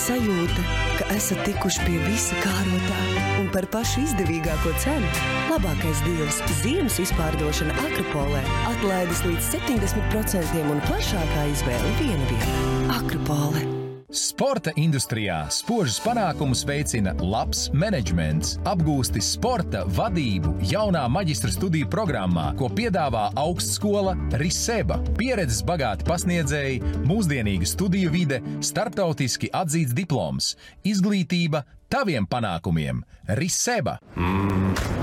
sajūta, ka esat tikuši pie visa kārotā un par pašu izdevīgāko cenu. Labākais deals - ziemas izpārdošana Akropolē, atlaides līdz 70% un plašākā izvēle viena vieta. Akropole! Sporta industrijā spožus panākumus veicina labs menedžments, apgūsti sporta vadību jaunā maģistra studiju programmā, ko piedāvā augstskola Riseba. Pieredzes bagāti pasniedzēji, mūsdienīga studiju vide, starptautiski atzīts diploms, izglītība taviem panākumiem - Riseba. Mm.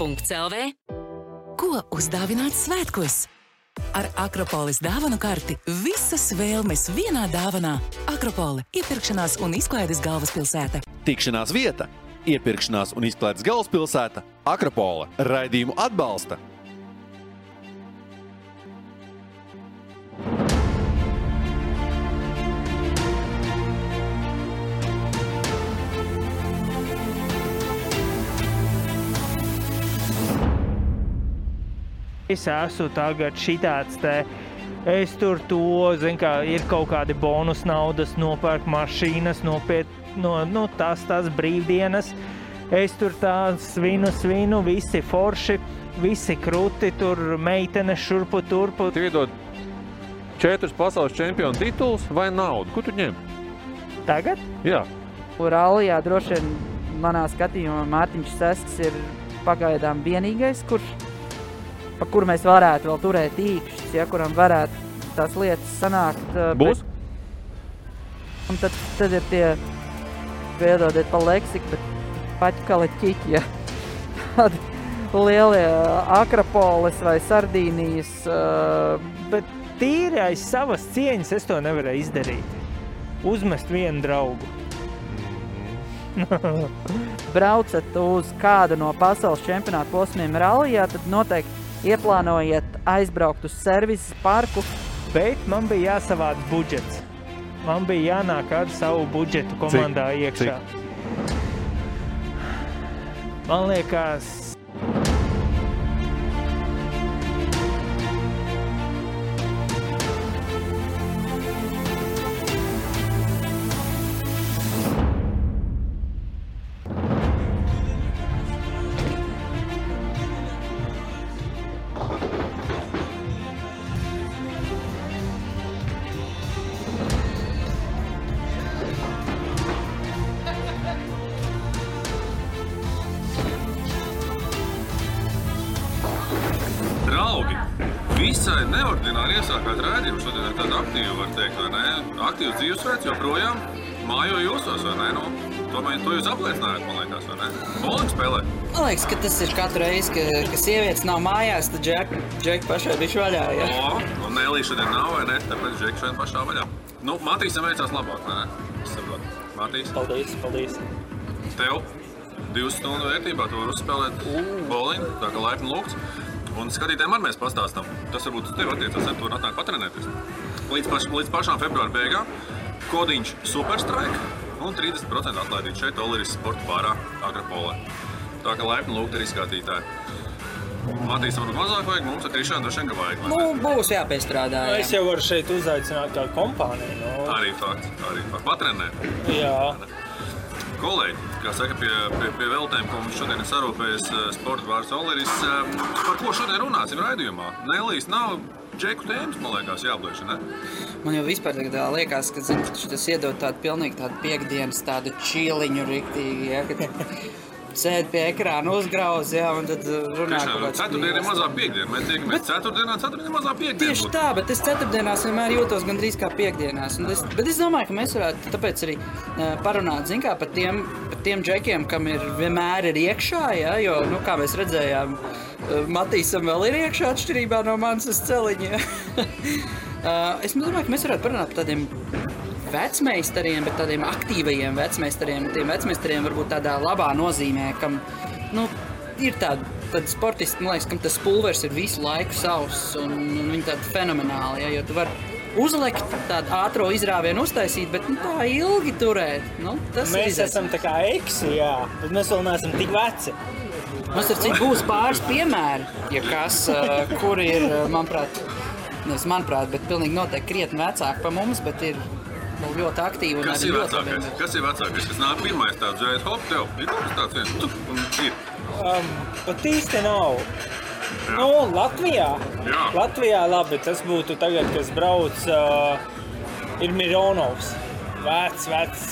Douglas.CLV. Ko uzdāvināt svētkos? Ar Akropolis dāvanu karti visas vēlmes vienā dāvanā. Akropoli - iepirkšanās un izklaides galvaspilsēta. Tikšanās vieta, iepirkšanās un izklaides galvaspilsēta - Akropola. Raidījumu atbalsta Es esmu tagad šitāds te. Es tur to, zinu, kā ir kaut kādi bonus naudas, nopērk mašīnas, nopiet, no, nu, tas, tas brīvdienas. Es tur tā svinu, svinu, visi forši, visi krūti, tur meitenes šurpu turpu. Tu iedod četrus pasaules čempionu titulus vai naudu? Ko tu ņem? Tagad? Jā. Rallijā droši vien manā skatījumā Mārtiņš Sesks ir pagaidām vienīgais, kurš, pa kuru mēs varētu vēl turēt īkšķis, ja kuram varētu tās lietas sanākt. Būs? Bet, un tad, tad ir tie, piedodiet pa leksiku, bet paķkali ķiķi, ja. Tādi lielie akropolis vai sardīnijas. Bet tīri aiz savas cieņas es to nevarēju izdarīt. Uzmest vienu draugu. braucat uz kādu no pasaules čempionāta posmiem rallijā, tad noteikti ieplānojiet aizbraukt uz servisu parku. Bet man bija jāsavāc budžets. Man bija jānāk ar savu budžetu komandā Cik? iekšā. Man liekas, sievietes nav mājās, tad džek, džek pašai bija vaļā. Ja? O, un Nelī šodien nav, vai ne? Tāpēc Džeki šodien pašā vaļā. Nu, Matīsam veicās labāk, ne? Matīs, paldies, paldies. tev divas stundu vērtībā tu vari uzspēlēt bowling, tā kā laipni lūgts. Un skatītājiem arī mēs pastāstām. Tas varbūt uz tevi attiecas, ja tu vari atnākt patrenēties. Līdz, paš, līdz pašām februāra beigām kodiņš Superstrike un 30% atlaidīt šeit Oleris sporta bārā Agropolē. Tā kā laipni lūgt arī skatītāji. Matīs, varbūt mazāk vajag, mums ar Krišānu droši vien ka vajag. Nu, būs jāpiestrādā. Jā. es jau varu šeit uzaicināt kādu kompāniju. Nu, Arī fakts, arī fakts. Patrenēt. jā, Kolēģi, kā saka, pie, pie, pie veltēm, ko mums šodien ir sarūpējis eh, sporta vārds Oleris, eh, par ko šodien runāsim raidījumā? Nelīs nav džeku tēmas, man liekas, jābliež, ne? Man jau vispār tā liekas, ka zin, tas iedod tādu pilnīgi tādu piekdienas tādu čīliņu riktīgi. Ja, kad sēdi pie ekrāna, uzgrauzi, jā, un tad uh, runā kaut kāds ceturtdiena ir mazā piekdiena. Mēs tiekamies ceturtdienā, ceturtdienā mazā piekdiena. Tieši tā, bet es ceturtdienās vienmēr jūtos gandrīz kā piekdienās. Es, bet es domāju, ka mēs varētu tāpēc arī uh, parunāt zin, kā, par, tiem, par tiem džekiem, kam ir vienmēr ir iekšā. Ja? Jo, nu, kā mēs redzējām, uh, Matīsam vēl ir iekšā atšķirībā no manas celiņa. es domāju, ka mēs varētu parunāt par tādiem vecmeistariem, bet tādiem aktīviem vecmeistariem. Tiem vecmeistariem varbūt tādā labā nozīmē, kam nu, ir tādi, tādi sportisti, man liekas, kam tas pulveris ir visu laiku savs un, un viņi tādi fenomenāli. Ja, jo tu vari uzlikt tādu ātrā izrāvienu, uztaisīt, bet nu, tā ilgi turēt. Nu, Mēs esam tā kā eksi, jā, bet mēs vēl neesam tik veci. Mums ar citu būs pāris piemēri, ja kas, kuri ir, manuprāt, nevis manuprāt, bet pilnīgi noteikti krietni vecāki par mums, bet ir vēl ļoti aktīvi Kas ir ļoti vecākais? labi. Kas ir vecākais? Kas nāk pirmais tāds dzējas, hop, tev ir kaut kas tāds viens, tu, un ir. Um, pat īsti nav. Nu, Latvijā. Jā. Latvijā labi, tas būtu tagad, kas brauc, uh, ir Mironovs. Vecs, vecs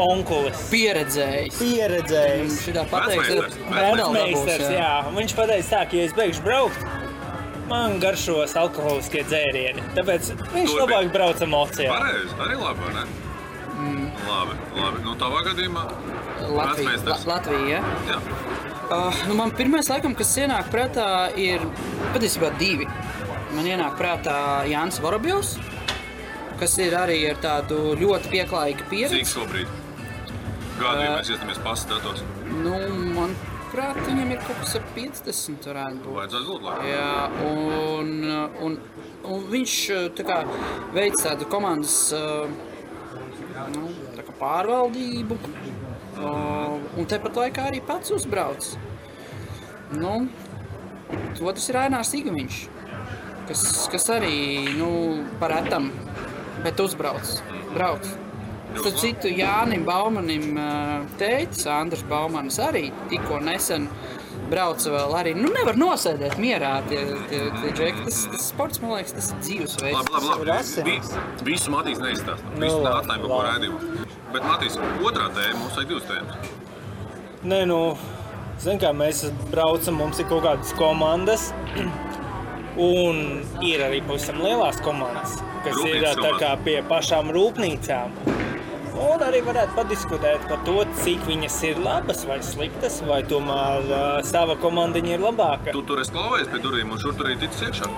onkulis. Pieredzējis. Pieredzējis. Šitā pateiks, Vecmeistars. ir dabūs, jā. Viņš pateica tā, ka, ja es beigšu braukt, man garšos alkoholiskie dzērieni. Tāpēc viņš Turpin. labāk brauc emocijā. Pareizi, arī labi, vai ne? Mm. Labi, labi. Nu, tavā gadījumā Latvija, La. Latvija, ja? Jā. Uh, nu man pirmais, laikam, kas ienāk prātā, ir patiesībā divi. Man ienāk prātā Jānis Vorobjovs, kas ir arī ar tādu ļoti pieklājīgu Cik pieredzi. šobrīd? Gadu, ja mēs iestamies pasas datos. Nu, manuprāt, viņam ir kaut kas ap 50. varētu būt. Vajadzētu būt labi. Jā, un, un, un viņš tā kā, veic tādu komandas uh, nu, tā kā pārvaldību, uh, un tepat laikā arī pats uzbrauc. Nu, otrs ir Ainārs Igaviņš, kas, kas arī nu, par etam, bet uzbrauc. Brauc. Starp citu, Jānim Baumanim uh, teicis, Andris Baumanis arī tikko nesen brauca vēl arī. Nu, nevar nosēdēt mierā tie, tie, tie džeki. Tas, tas sports, man liekas, tas ir dzīvesveids. Labi, labi, labi. ir asinis. Vi, visu Matīs neizstāsta. Nu, Visu labi, atstājam labi. raidījumu. Bet Matīs, otrā tēma, mums vajag divas tēmas. Nē, nu, zin, kā mēs braucam, mums ir kaut kādas komandas. Un ir arī pavisam lielās komandas, kas ir Rūpnīcas tā kā pie pašām rūpnīcām. Un arī varētu padiskutēt par to, cik viņas ir labas vai sliktas, vai tomēr uh, sava komandiņa ir labāka. Tu tur esi klauvējies pie durvīm un šur tur arī ticis iekšā.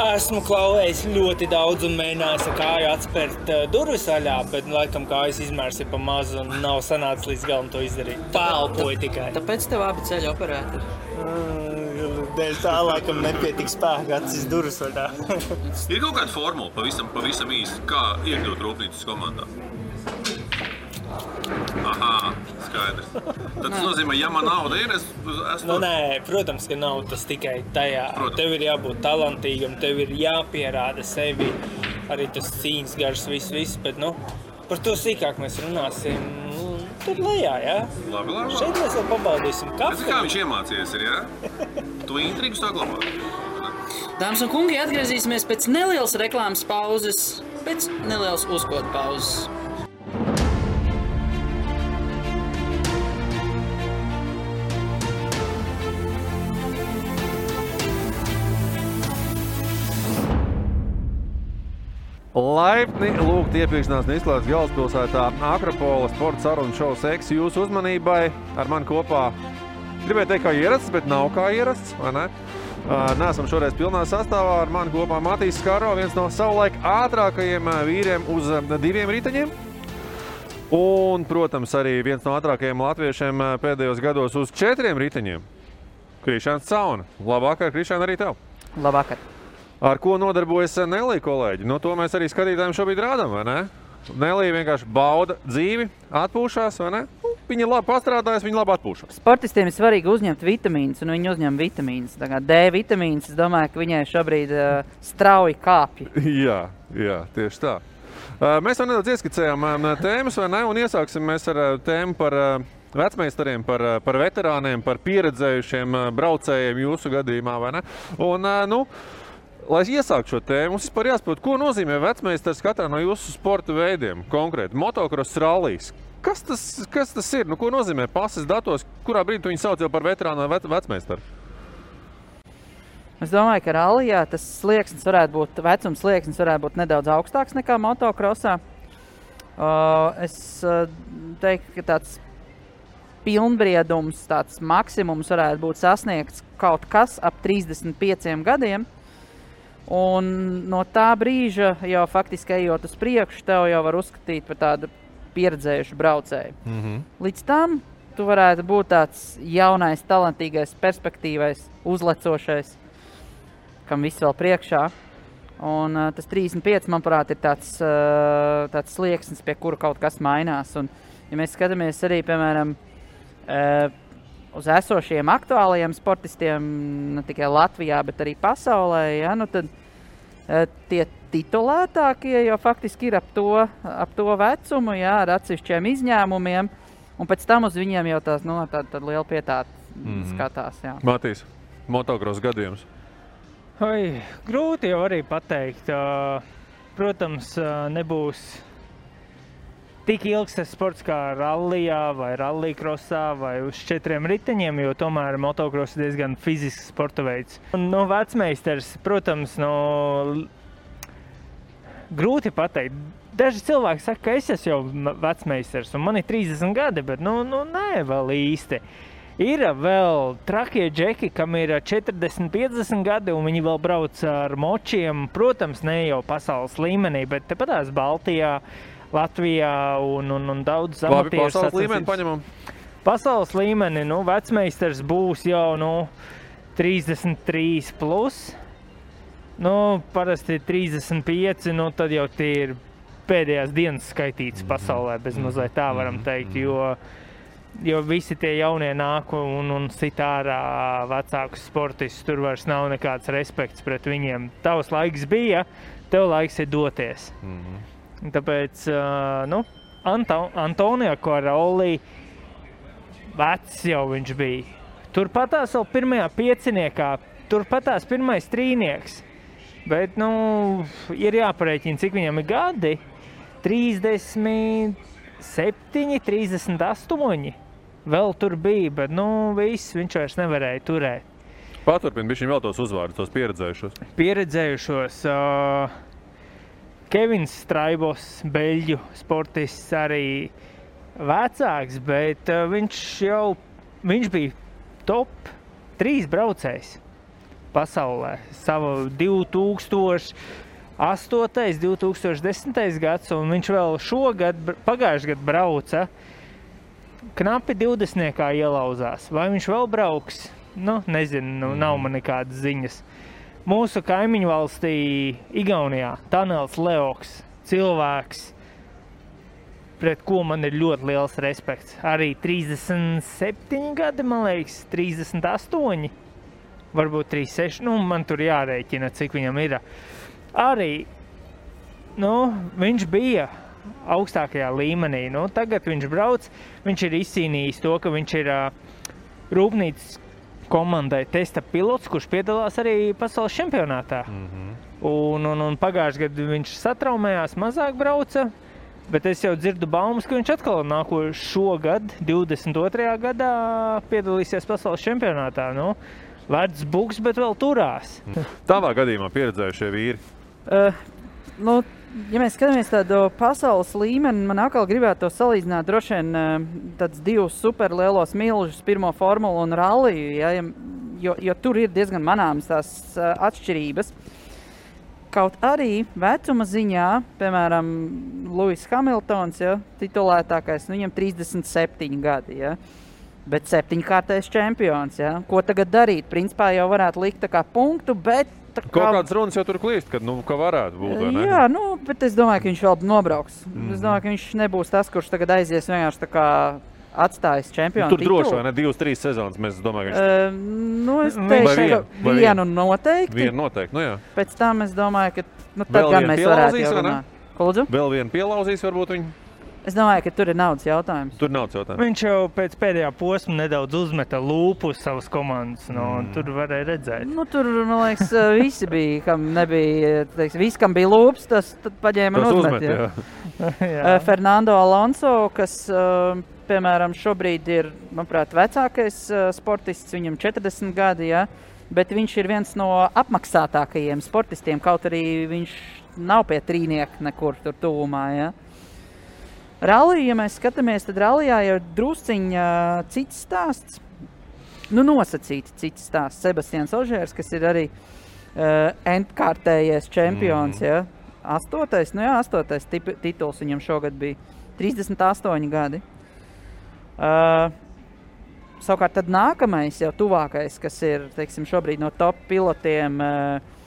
Esmu klauvējis ļoti daudz un mēģinājis ar kāju atspērt durvis vaļā, bet laikam kājas izmērs ir pa mazu un nav sanācis līdz galam to izdarīt. Pālpoju tikai. Tāpēc tev abi ceļu operēti. Mm, Dēļ tā laikam nepietika spēka atcīs durvis vaļā. Ir kaut kāda formula, pavisam, pavisam īsti, kā iekļūt rūpnīcas komandā. Aha, skaidrs. Tad tas nozīmē, ja man nauda ir, es esmu Nu, nē, protams, ka nav tas tikai tajā. Protams. Tev ir jābūt talantīgam, tev ir jāpierāda sevi. Arī tas cīņas gars, viss, viss. Bet nu, par to sīkāk mēs runāsim nu, tur lejā. Ja? Labi, labi. Šeit mēs vēl pabaudīsim Es kā kafiju. viņš iemācījies, ir, ja? Tu intrigu saglabā. Dāmas un kungi, atgriezīsimies pēc nelielas reklāmas pauzes, pēc nelielas uzkodu pauzes. Laipni lūgt iepirkšanās izklaides galvaspilsētā Akropola sporta sarunu šovs X jūsu uzmanībai. Ar mani kopā gribēju teikt, kā ierasts, bet nav kā ierasts, vai ne? Uh, Nesam šoreiz pilnā sastāvā ar mani kopā Matīs Skaro, viens no savulaik ātrākajiem vīriem uz diviem riteņiem. Un, protams, arī viens no ātrākajiem latviešiem pēdējos gados uz četriem riteņiem. Krišāns Cauna. Labvakar, Krišāna, arī tev! Labvakar. Ar ko nodarbojas Nelija kolēģi? No to mēs arī skatītājiem šobrīd rādām, vai ne? Nelija vienkārši bauda dzīvi, atpūšas, vai ne? Nu, Viņa labi pastrādājusi, viņa labi atpūšas. Sportistiem ir svarīgi uzņemt vitamīnus, un viņi uzņem vitamīnus. Tā kā D vitamīns, es domāju, ka viņai šobrīd uh, strauji kāpj. jā, jā, tieši tā. Uh, Mēs jau nedaudz ieskicējām um, tēmas, vai ne? Un iesāksim mēs ar uh, tēmu par uh, vecmeistariem, par, uh, par veterāniem, par pieredzējušiem uh, braucējiem jūsu gadījumā? Un, uh, nu, lai iesāktu šo tēmu, mums vispār jāsaprot, ko nozīmē vecmeistars katrā no jūsu sporta veidiem. Konkrēti, motocross rallijas. Kas tas, kas tas ir? Nu, ko nozīmē pases datos? Kurā brīdī tu viņu sauc par veterānu vai vec, vecmeistaru? Es domāju, ka rallijā tas slieksnis varētu būt, vecums slieksnis varētu būt nedaudz augstāks nekā motocrossā. Uh, es uh, teiktu, ka tāds pilnbriedums, tāds maksimums varētu būt sasniegts kaut kas ap 35 gadiem. Un no tā brīža, jau faktiski ejot uz priekšu, tev jau var uzskatīt par tādu pieredzējušu braucēju. Mm -hmm. Līdz tam tu varētu būt tāds jaunais, talantīgais, perspektīvais, uzlecošais, kam viss vēl priekšā. Un, uh, tas 35, manuprāt, ir tāds, uh, tāds slieksnis, pie kura kaut kas mainās. Un, ja mēs skatāmies arī, piemēram, uh, uz esošiem aktuāliem sportistiem, ne tikai Latvijā, bet arī pasaulē, ja, nu tad tie titulētākie jau faktiski ir ap to, ap to vecumu, jā, ar atsevišķiem izņēmumiem. Un pēc tam uz viņiem jau tās nu, tāda, tāda liela pietāta mm. -hmm. skatās. Jā. Matīs, motocross gadījums. Oi, grūti jau arī pateikt. Protams, nebūs tik ilgs tas sports kā rallijā vai rallycrossā vai uz četriem riteņiem, jo tomēr motocross ir diezgan fizisks sporta veids. Un, no vecmeistars, protams, no grūti pateikt. Daži cilvēki saka, ka es esmu jau vecmeistars un man ir 30 gadi, bet nu, nu nē, vēl īsti. Ir vēl trakie džeki, kam ir 40, 50 gadi, un viņi vēl brauc ar močiem. Protams, ne jau pasaules līmenī, bet tepatās Baltijā, Latvijā un, un, un daudz amatieru pasaules līmeni paņemam. Pasaules līmenī nu, vecmeistars būs jau nu, 33. Plus. Nu, parasti ir 35, nu, tad jau tie ir pēdējās dienas skaitītas pasaulē, bez mazliet tā varam teikt. Jo, jo visi tie jaunie nāk un, un sit ārā vecākus sportistus. Tur vairs nav nekāds respekts pret viņiem. Tavs laiks bija, tev laiks ir doties. Tāpēc, ā, nu, Anto, Antonija Korolī, vecs jau viņš bija. Turpat tās vēl pirmajā pieciniekā, turpat tās pirmais trīnieks. Bet, nu, ir jāparēķina, cik viņam ir gadi. 37, 38. Vēl tur bija, bet, nu, viss viņš vairs nevarēja turēt. Paturpiniet, viņš vēl tos uzvārdus, tos pieredzējušos. pieredzējušos. Uh, Kevins Straibos, beļģu sportists, arī vecāks, bet uh, viņš jau viņš bija top 3 braucējs pasaulē. Savu 2008, 2010 gads, un viņš vēl šogad, pagājušajā gadā brauca. Knapi 20. ielauzās. Vai viņš vēl brauks? Nu, nezinu, nu, nav man nekādas ziņas. Mūsu kaimiņu valstī, Igaunijā, Tanels Leoks, cilvēks, pret ko man ir ļoti liels respekts. Arī 37 gadi, man liekas, 38, varbūt 36. Nu, man tur jārēķina, cik viņam ir. Arī nu, viņš bija augstākajā līmenī. Nu, tagad viņš brauc, viņš ir izcīnījis to, ka viņš ir uh, rūpnīcas komandai testa pilots, kurš piedalās arī pasaules čempionātā. Mm -hmm. un, un, un pagājušajā gadā viņš satraumējās, mazāk brauca. Bet es jau dzirdu baumas, ka viņš atkal nākošo gadu, 22. gadā, piedalīsies pasaules čempionātā. Nu, Vērts buks, bet vēl turās. Tavā gadījumā pieredzējušie vīri. Uh, nu, ja mēs skatāmies tādu pasaules līmeni, man atkal gribētu salīdzināt droši vien uh, tādus divus superlielos milžus, pirmo formulu un ralliju, ja, jo, jo tur ir diezgan manāmas tās uh, atšķirības. Kaut arī vecuma ziņā, piemēram, Lūsis Hamiltons, ja, titulētākais, nu, viņam 37 gadi. Ja. Bet septiņkārtais čempions. Ja. Ko tagad darīt? Principā jau varētu likt punktu, bet tā Kaut kādas runas jau tur klīst, kad nu, ka varētu būt. Jā, nu, bet es domāju, ka viņš vēl nobrauks. Mm. Es domāju, ka viņš nebūs tas, kurš tagad aizies vienkārši tā kā atstājis čempionu. Tur droši ne? Divas, trīs sezonas. Mēs domājam, ka viņš Uh, nu, teikšu, vienu, ka vienu noteikti. vienu noteikti. Nu, jā. Pēc tam es domāju, ka nu, tad gan mēs varētu lūdzu? Vēl vienu pielauzīs, varbūt viņi. Es domāju, ka tur ir naudas jautājums. Tur nav jautājumu. Viņš jau pēc pēdējā posma nedaudz uzmeta lūpu uz savas komandas. No, mm. Tur varēja redzēt, Nu, tur, man liekas, visi bija, kam nebija, teiksim, visi, kam bija lūps, tas paņēma un uzmet, uzmet. jā. jā. Uh, Fernando Alonso, kas, uh, piemēram, šobrīd ir, manuprāt, vecākais uh, sportists, viņam 40 gadi, ja, bet viņš ir viens no apmaksātākajiem sportistiem, kaut arī viņš nav pie trīnieka nekur tur tuvumā. Ja. Rallija, ja mēs skatāmies, tad rallijā jau ir drusciņā cits stāsts. Nu, nosacīti cits stāsts. Sebastians Ožērs, kas ir arī uh, endkārtējais čempions. Mm. Ja. Astotais, nu jā, astotais tipi, tituls viņam šogad bija 38 gadi. Uh, savukārt, tad nākamais, jau tuvākais, kas ir teiksim, šobrīd no top pilotiem, uh,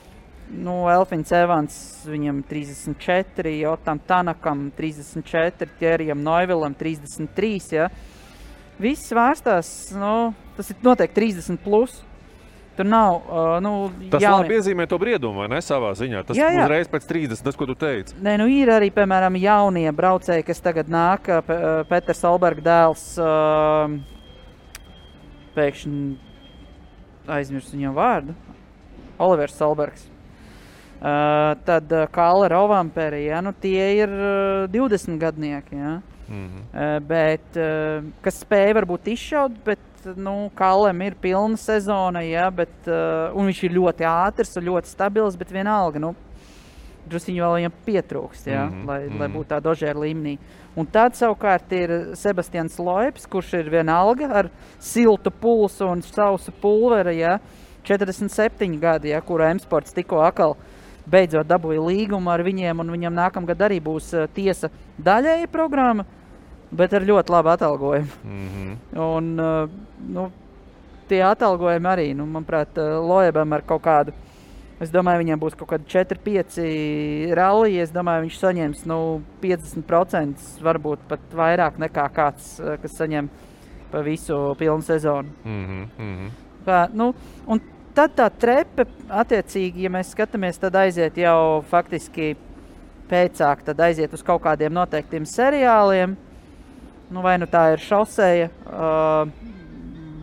nu, Elfins Evans, viņam 34, Jotam Tanakam 34, Tjerijam Noivilam 33. Ja. Viss vērstās, nu, tas ir noteikti 30 plus. Tur nav, uh, nu, Tas jauni- labi iezīmē to briedumu, vai ne? Savā ziņā. Tas Jā, jā. uzreiz pēc 30, tas, ko tu teici. Nē, nu ir arī, piemēram, jaunie braucēji, kas tagad nāk. Peters Alberga dēls. Uh, pēkšņi aizmirsu viņa vārdu. Olivers Salbergs. Uh, tad uh, Kāla Rovamperi, ja, nu tie ir uh, 20 gadnieki. Ja. Mhm. Uh, bet, kas spēja varbūt izšaut, bet nu, Kālam ir pilna sezona, ja, bet, un viņš ir ļoti ātrs un ļoti stabils, bet vienalga. Nu, Druskuļi vēl viņam pietrūkst, ja, mm -hmm, lai, mm mhm. -hmm. lai būtu tādā dožēra līmenī. Un tad savukārt ir Sebastians Loips, kurš ir vienalga ar siltu pulsu un sausu pulveri. Ja, 47 gadi, ja, kura M-sports tikko atkal beidzot dabūja līgumu ar viņiem, un viņam nākamgad arī būs uh, tiesa daļēja programma, bet ar ļoti labu atalgojumu. Mhm. Un, uh, nu, tie atalgojumi arī, nu, manuprāt, uh, Loebam ar kaut kādu. Es domāju, viņam būs kaut kādi 4, 5 rallija. Es domāju, viņš saņems nu, 50%, varbūt pat vairāk nekā kāds, kas saņem pa visu pilnu sezonu. Mhm. Mhm. Kā, nu, un tad tā trepe, attiecīgi, ja mēs skatāmies, tad aiziet jau faktiski pēcāk, tad aiziet uz kaut kādiem noteiktiem seriāliem. Nu, vai nu tā ir šoseja, uh,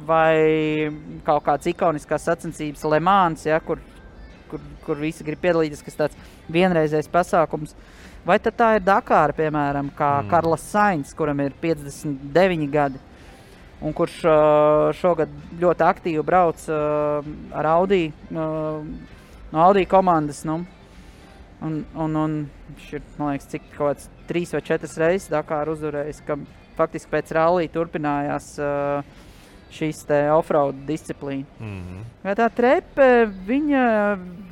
vai kaut kāds ikonisks sacensības Lemāns, ja, kur, kur, kur visi grib piedalīties, kas tāds vienreizējs pasākums. Vai tad tā ir Dakāra, piemēram, kā mm. Karls Sainz, kuram ir 59 gadi, un kurš šogad ļoti aktīvi brauc ar Audi, no Audi komandas. Nu, un, un, un viņš ir, man liekas, cik kaut kāds trīs vai četras reizes Dakāra uzvarējis, ka faktiski pēc rallija turpinājās šīs offroad disciplīna. Mhm. Ja tā trepe, viņa,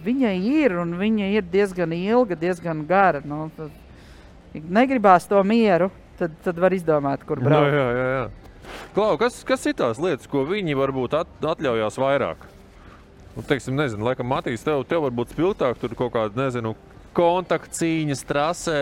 viņa ir un viņa ir diezgan ilga, diezgan gara. Nu, tad, ja negribās to mieru, tad, tad var izdomāt, kur Jā, braukt. jā, jā. jā. Klau, kas, kas ir tās lietas, ko viņi varbūt at, atļaujās vairāk? Nu, teiksim, nezinu, laikam, Matīs, tev, tev varbūt spilgtāk tur kaut kāda, nezinu, kontaktcīņas trasē.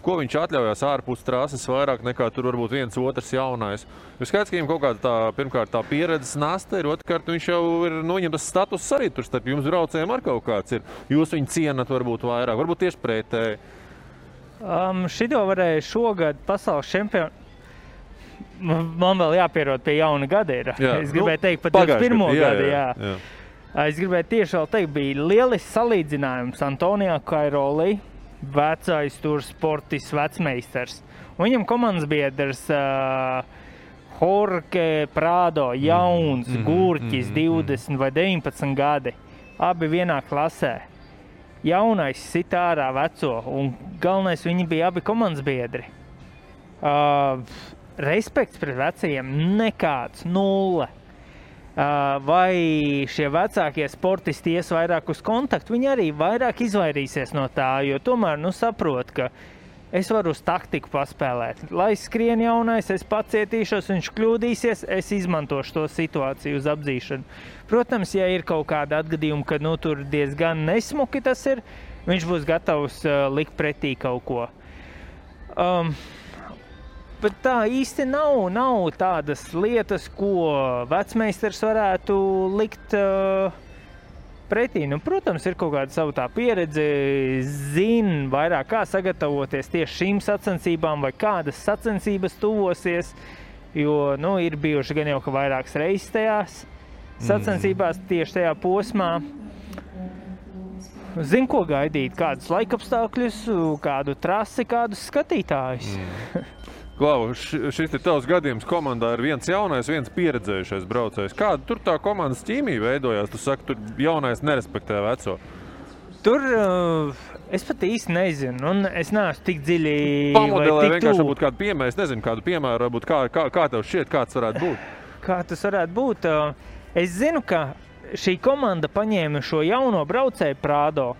Ko viņš atļaujās ārpus trases vairāk nekā tur varbūt viens otrs jaunais. Ir skaidrs, ka viņam kaut kāda tā, pirmkārt, tā pieredzes nasta ir, otrkārt, viņš jau ir, nu, viņam tas status arī tur starp jums braucējiem ar kaut kāds ir. Jūs viņu cienat varbūt vairāk, varbūt tieši pretēji. Um, Šito varēja šogad pasaules čempionu. Man vēl jāpierod pie jauna gada. Ir. Jā, Es nu, gribēju teikt, pat pagājušajā 21. gadā, jā, gada. jā, Jā. jā. Es gribēju tieši vēl teikt, bija lielisks salīdzinājums Antonijā Kairolī, vecais tur sportists, vecmeistars. Viņam komandas biedrs uh, Jorge Prado, jauns, mm -hmm, gurķis, mm -hmm. 20 vai 19 gadi. Abi vienā klasē. Jaunais sit ārā veco, un galvenais viņi bija abi komandas biedri. Uh, respekts pret vecajiem nekāds, nulle. Vai šie vecākie sportisti ies vairāk uz kontaktu, viņi arī vairāk izvairīsies no tā, jo tomēr nu, saprot, ka es varu uz taktiku paspēlēt. Lai skrien jaunais, es pacietīšos, viņš kļūdīsies, es izmantošu to situāciju uz apzīšanu. Protams, ja ir kaut kāda atgadījuma, ka nu, tur diezgan nesmuki tas ir, viņš būs gatavs uh, likt pretī kaut ko. Um, Bet tā īsti nav, nav tādas lietas, ko vecmeistars varētu likt uh, pretī. Nu, protams, ir kaut kāda savu tā pieredze, zina vairāk, kā sagatavoties tieši šīm sacensībām, vai kādas sacensības tuvosies. Jo nu, ir bijuši gan jau vairākas reizes tajās sacensībās, tieši tajā posmā. Zinu, ko gaidīt, kādus laikapstākļus, kādu trasi, kādus skatītājus. Mm. Klau, šis ir tavs gadījums. Komandā ir viens jaunais, viens pieredzējušais braucējs. Kāda tur tā komandas ķīmija veidojās? Tu saki, tur jaunais nerespektē veco. Tur uh, es pat īsti nezinu, un es neesmu tik dziļi. Pamodelē vienkārši būtu kāda piemēra. Es nezinu, kādu piemēru varbūt kā, kā, kā tev šķiet, kāds varētu būt. Kā tas varētu būt? Uh, es zinu, ka šī komanda paņēma šo jauno braucēju Prādo.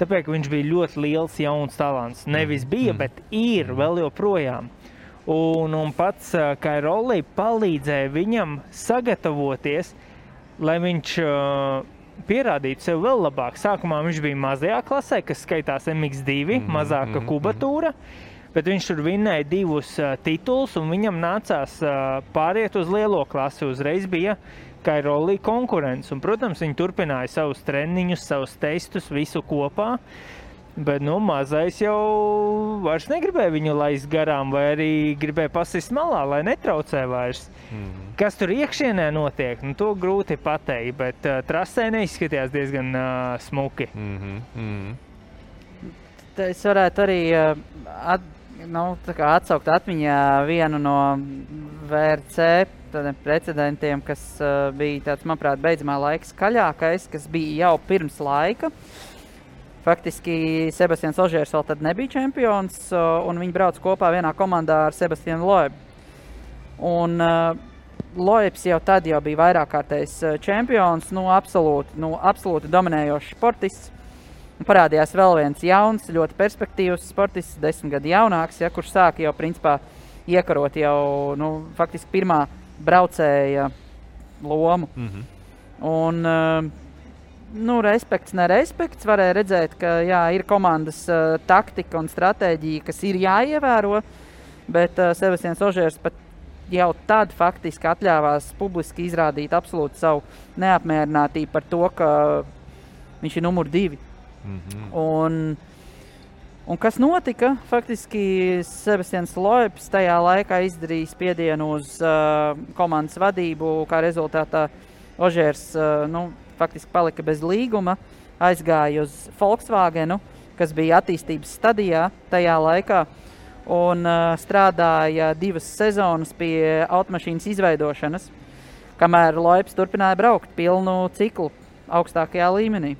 Tāpēc viņš bija ļoti liels, jauns talants. Nevis bija, mm. bet ir vēl joprojām. Un, un pats Kairolī palīdzēja viņam sagatavoties, lai viņš uh, pierādītu sev vēl labāk. Sākumā viņš bija mazajā klasē, kas skaitās MX2, mm, mazāka mm, kubatūra. Bet viņš tur vinnēja divus uh, titulus, un viņam nācās uh, pāriet uz lielo klasi. Uzreiz bija Kairolī konkurence. Un, protams, viņi turpināja savus treniņus, savus testus, visu kopā. Bet nu, mazais jau vairs negribēja viņu laist garām, vai arī gribēja pasist malā, lai netraucē vairs. Mm. Kas tur iekšienē notiek, nu, to grūti pateikt, bet uh, trasē neizskatījās diezgan uh, smuki. Mm -hmm. Mm -hmm. Es varētu arī uh, at, nu, atsaukt atmiņā vienu no VRC precedentiem, kas uh, bija tāds, manuprāt, beidzamā laika skaļākais, kas bija jau pirms laika. Faktiski Sebastians Ožērs vēl tad nebija čempions, un viņi brauc kopā vienā komandā ar Sebastianu Loebu. Un uh, Loebs jau tad jau bija vairāk kārtējs čempions, nu, absolūti, nu, absolūti dominējošs sportists. Parādījās vēl viens jauns, ļoti perspektīvs sportists, desmit gadu jaunāks, ja, kurš sāka jau principā iekarot jau nu, faktiski pirmā braucēja lomu. Mm -hmm. Un, uh, nu, respekts, nerespekts. Varēja redzēt, ka jā, ir komandas uh, taktika un stratēģija, kas ir jāievēro. Bet uh, Sebastians Ožērs pat jau tad faktiski atļāvās publiski izrādīt absolūti savu neapmierinātību par to, ka viņš ir numur divi. Mm -hmm. Un, Un kas notika? Faktiski Sebastians Loeps tajā laikā izdarīja spiedienu uz uh, komandas vadību, kā rezultātā Ožērs uh, nu, faktiski palika bez līguma, aizgāja uz Volkswagenu, kas bija attīstības stadijā tajā laikā, un uh, strādāja divas sezonas pie automašīnas izveidošanas, kamēr Loeps turpināja braukt pilnu ciklu augstākajā līmenī.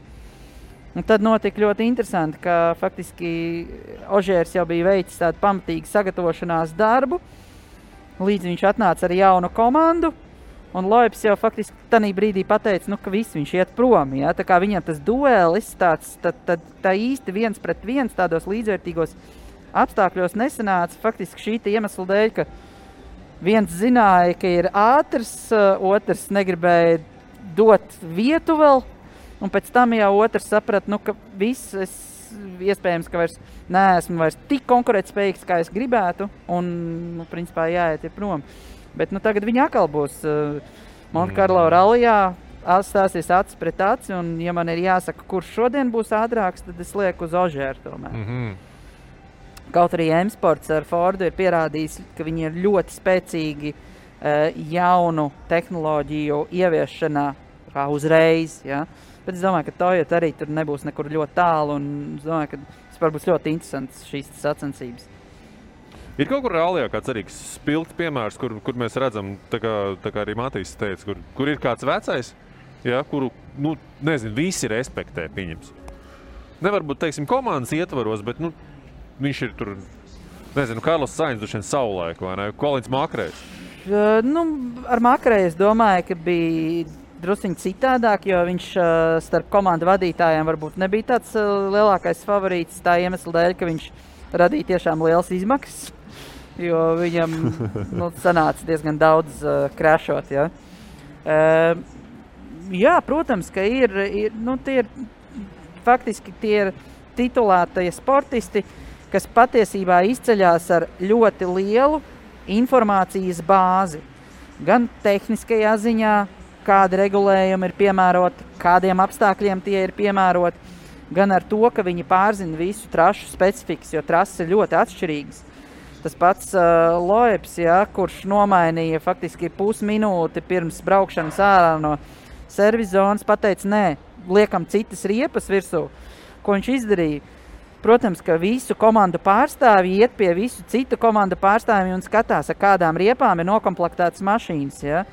Un tad notika ļoti interesanti, ka faktiski Ožērs jau bija veicis tādu pamatīgu sagatavošanās darbu, līdz viņš atnāca ar jaunu komandu. Un Loips jau faktiski tajā brīdī pateica, nu, ka viss viņš iet prom. Ja? Viņam tas duelis, tāds, tad, tad, tā īsti viens pret viens tādos līdzvērtīgos apstākļos nesanāca. Faktiski šī iemesla dēļ, ka viens zināja, ka ir ātrs, otrs negribēja dot vietu vēl Un pēc tam jau otrs saprata, nu, ka viss es, iespējams, ka vairs neesmu vairs tik konkurētspējīgs, kā es gribētu. Un, nu, principā, jāiet prom. Bet nu, tagad viņi atkal būs uh, Montekarlo mm. rallijā. Stāsies acis pret aci, un, ja man ir jāsaka, kurš šodien būs ātrāks, tad es lieku uz Ožēru. Mm -hmm. Kaut arī M-Sports ar Fordu ir pierādījis, ka viņi ir ļoti spēcīgi uh, jaunu tehnoloģiju ieviešanā, kā uzreiz. Ja? Bet es domāju, ka Toyota arī tur nebūs nekur ļoti tālu. Es domāju, ka tas var būt ļoti interesants šīs sacensības. Ir kaut kur reālajā kāds arī spilgts piemērs, kur, kur mēs redzam, tā kā, tā kā arī Matīs teica, kur, kur ir kāds vecais, ja, kuru, nu, nezinu, visi respektē, pieņems. Nevar būt, teiksim, komandas ietvaros, bet, nu, viņš ir tur, nezinu, Karls Sainz, droši vien savulaik, vai ne? Kolins Makrējs. Uh, nu, ar Makrēju es domāju, ka bija druskuļi citādāk, jo viņš starp komandu vadītājiem varbūt nebija tāds lielākais favorīts. Tā iemesla dēļ, ka viņš radīja tiešām liels izmaksas, jo viņam nu, sanāca diezgan daudz uh, krāšot. Ja. Uh, jā, protams, ka ir, ir, nu, tie ir faktiski tie ir titulētie sportisti, kas patiesībā izceļas ar ļoti lielu informācijas bāzi. Gan tehniskajā ziņā, kādi regulējumi ir piemēroti, kādiem apstākļiem tie ir piemēroti, gan ar to, ka viņi pārzina visu trašu specifikas, jo trases ir ļoti atšķirīgas. Tas pats uh, Loeps, ja, kurš nomainīja faktiski pusminūti pirms braukšanas ārā no servisa zonas, pateica, nē, liekam citas riepas virsū. Ko viņš izdarīja? Protams, ka visu komandu pārstāvji iet pie visu citu komandu pārstāvjiem un skatās, ar kādām riepām ir noklāptas mašīnas. Ja?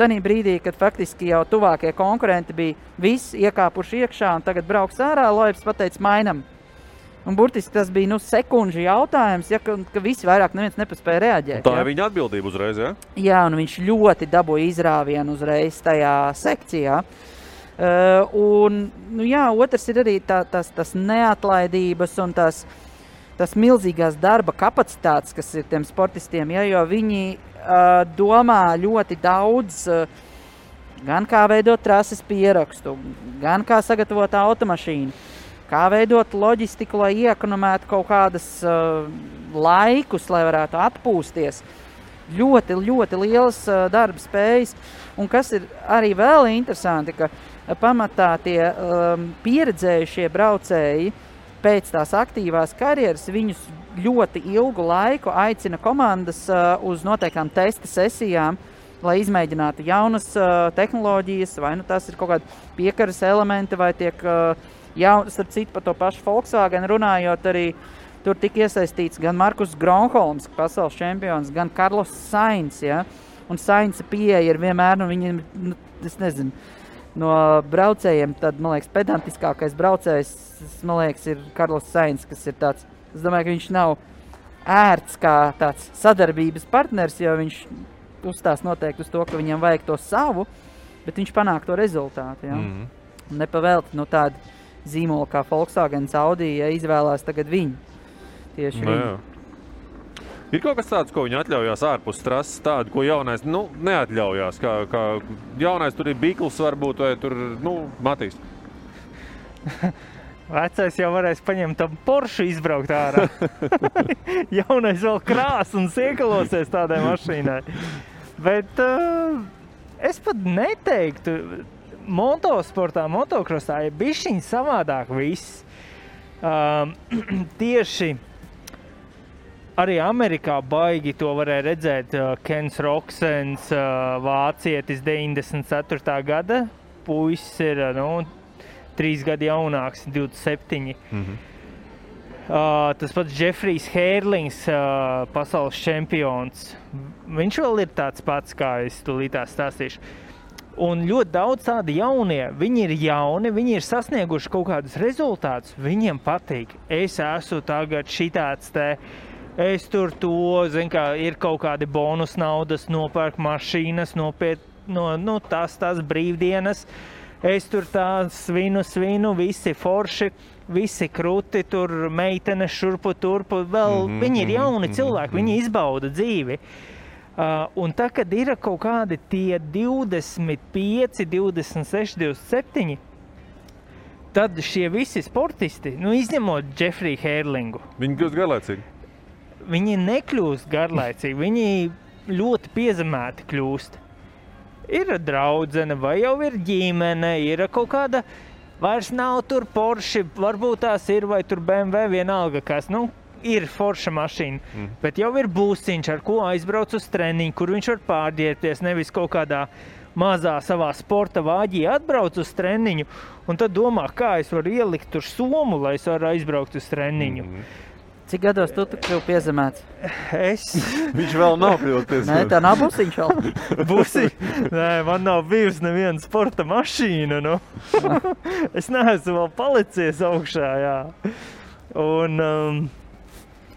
Tad brīdī, kad faktiski jau tuvākie konkurenti bija visi iekāpuši iekšā un tagad brauks ārā, Loips pateica, mainam. Un burtiski tas bija nu, sekundžu jautājums, ja, ka, ka visi vairāk nepaspēja reaģēt. Tā ja? ir viņa atbildība uzreiz. Ja? Jā, un viņš ļoti dabūja izrāvienu uzreiz tajā sekcijā. Uh, un, nu, jā, otrs ir arī tā, tas, tas neatlaidības un tās, tas milzīgās darba kapacitātes, kas ir tiem sportistiem. Ja, jo viņi uh, domā ļoti daudz, uh, gan kā veidot trases pierakstu, gan kā sagatavot automašīnu, kā veidot loģistiku, lai iekonomētu kaut kādas uh, laikus, lai varētu atpūsties. Ļoti, ļoti liels uh, darba spējas. Un kas ir arī vēl interesanti, ka uh, pamatā tie um, pieredzējušie braucēji pēc tās aktīvās karjeras, viņus ļoti ilgu laiku aicina komandas uh, uz noteiktām testa sesijām, lai izmēģinātu jaunas uh, tehnoloģijas, vai nu tas ir kaut kādi piekaras elementi, vai tiek uh, jaunas, starp citu, par to pašu Volkswagen runājot arī. Tur tika iesaistīts gan Markus Gronholms, pasaules čempions, gan Karls Sainz. Ja? Un Sainz pieeja ir vienmēr, nu, viņam, nu, es nezinu, no braucējiem, tad, man liekas, pedantiskākais braucējs liekas, ir Karls Sainz, kas ir tāds. Es domāju, ka viņš nav ērts kā tāds sadarbības partners, jo viņš uzstās noteikti uz to, ka viņam vajag to savu, bet viņš panāk to rezultātu. Ja? Mm -hmm. Nepavēlti no tāda zīmola kā Volkswagen, Audi, ja izvēlās tagad viņu. Tieši no, nu viņu. Ir kaut kas tāds, ko viņi atļaujās ārpus trases, tādu, ko jaunais nu, neatļaujās. Kā, kā jaunais tur ir Bīkls, varbūt, vai tur nu, Matīs. Vecais jau varēs paņemt tam poršu, izbraukt ārā. Jaunais vēl krāsa un siekalosies tādai mašīnai. Bet uh, es pat neteiktu, motosportā, motokrosā ir bišķiņi savādāk viss. Uh, tieši arī Amerikā baigi to varēja redzēt. Uh, Kens Roksens, uh, vācietis 94. gada puisis ir uh, nu, trīs gadi jaunāks, 27. Mm -hmm. Uh, tas pats Jeffrijs Hērlings, uh, pasaules čempions. Viņš vēl ir tāds pats, kā es tūlīt stāstīšu. Un ļoti daudz tādu jaunie, viņi ir jauni, viņi ir sasnieguši kaut kādus rezultātus. Viņiem patīk, es esmu tagad šitāds te. Es tur to, zinu, kā ir kaut kādi bonus naudas, nopērk mašīnas, nopiet, no, nu, tas, tas brīvdienas. Es tur tā svinu, svinu, visi forši, visi krūti, tur meitenes šurpu turpu. Vēl mm -hmm, viņi ir jauni mm -hmm, cilvēki, viņi mhm. izbauda dzīvi. Uh, un tā, kad ir kaut kādi tie 25, 26, 27, tad šie visi sportisti, nu, izņemot Jeffrey Hērlingu, viņi kļūst garlaicīgi viņi nekļūst garlaicīgi, viņi ļoti piezemēti kļūst. Ir draudzene, vai jau ir ģimene, ir kaut kāda, vairs nav tur Porsche, varbūt tās ir, vai tur BMW, vienalga kas. Nu, ir forša mašīna, mm. bet jau ir būsiņš, ar ko aizbrauc uz treniņu, kur viņš var pārģērbties. Nevis kaut kādā mazā savā sporta vāģī atbrauc uz treniņu, un tad domā, kā es varu ielikt tur somu, lai es varu aizbraukt uz treniņu. Mm. Cik gados tu kļuvi piezemēts? Es. Viņš vēl nav kļuvis piezemēts. Nē, tā nav busiņš vēl. Busiņ? Nē, man nav bijusi neviena sporta mašīna. Nu. es neesmu vēl palicies augšā. Jā. Un, um,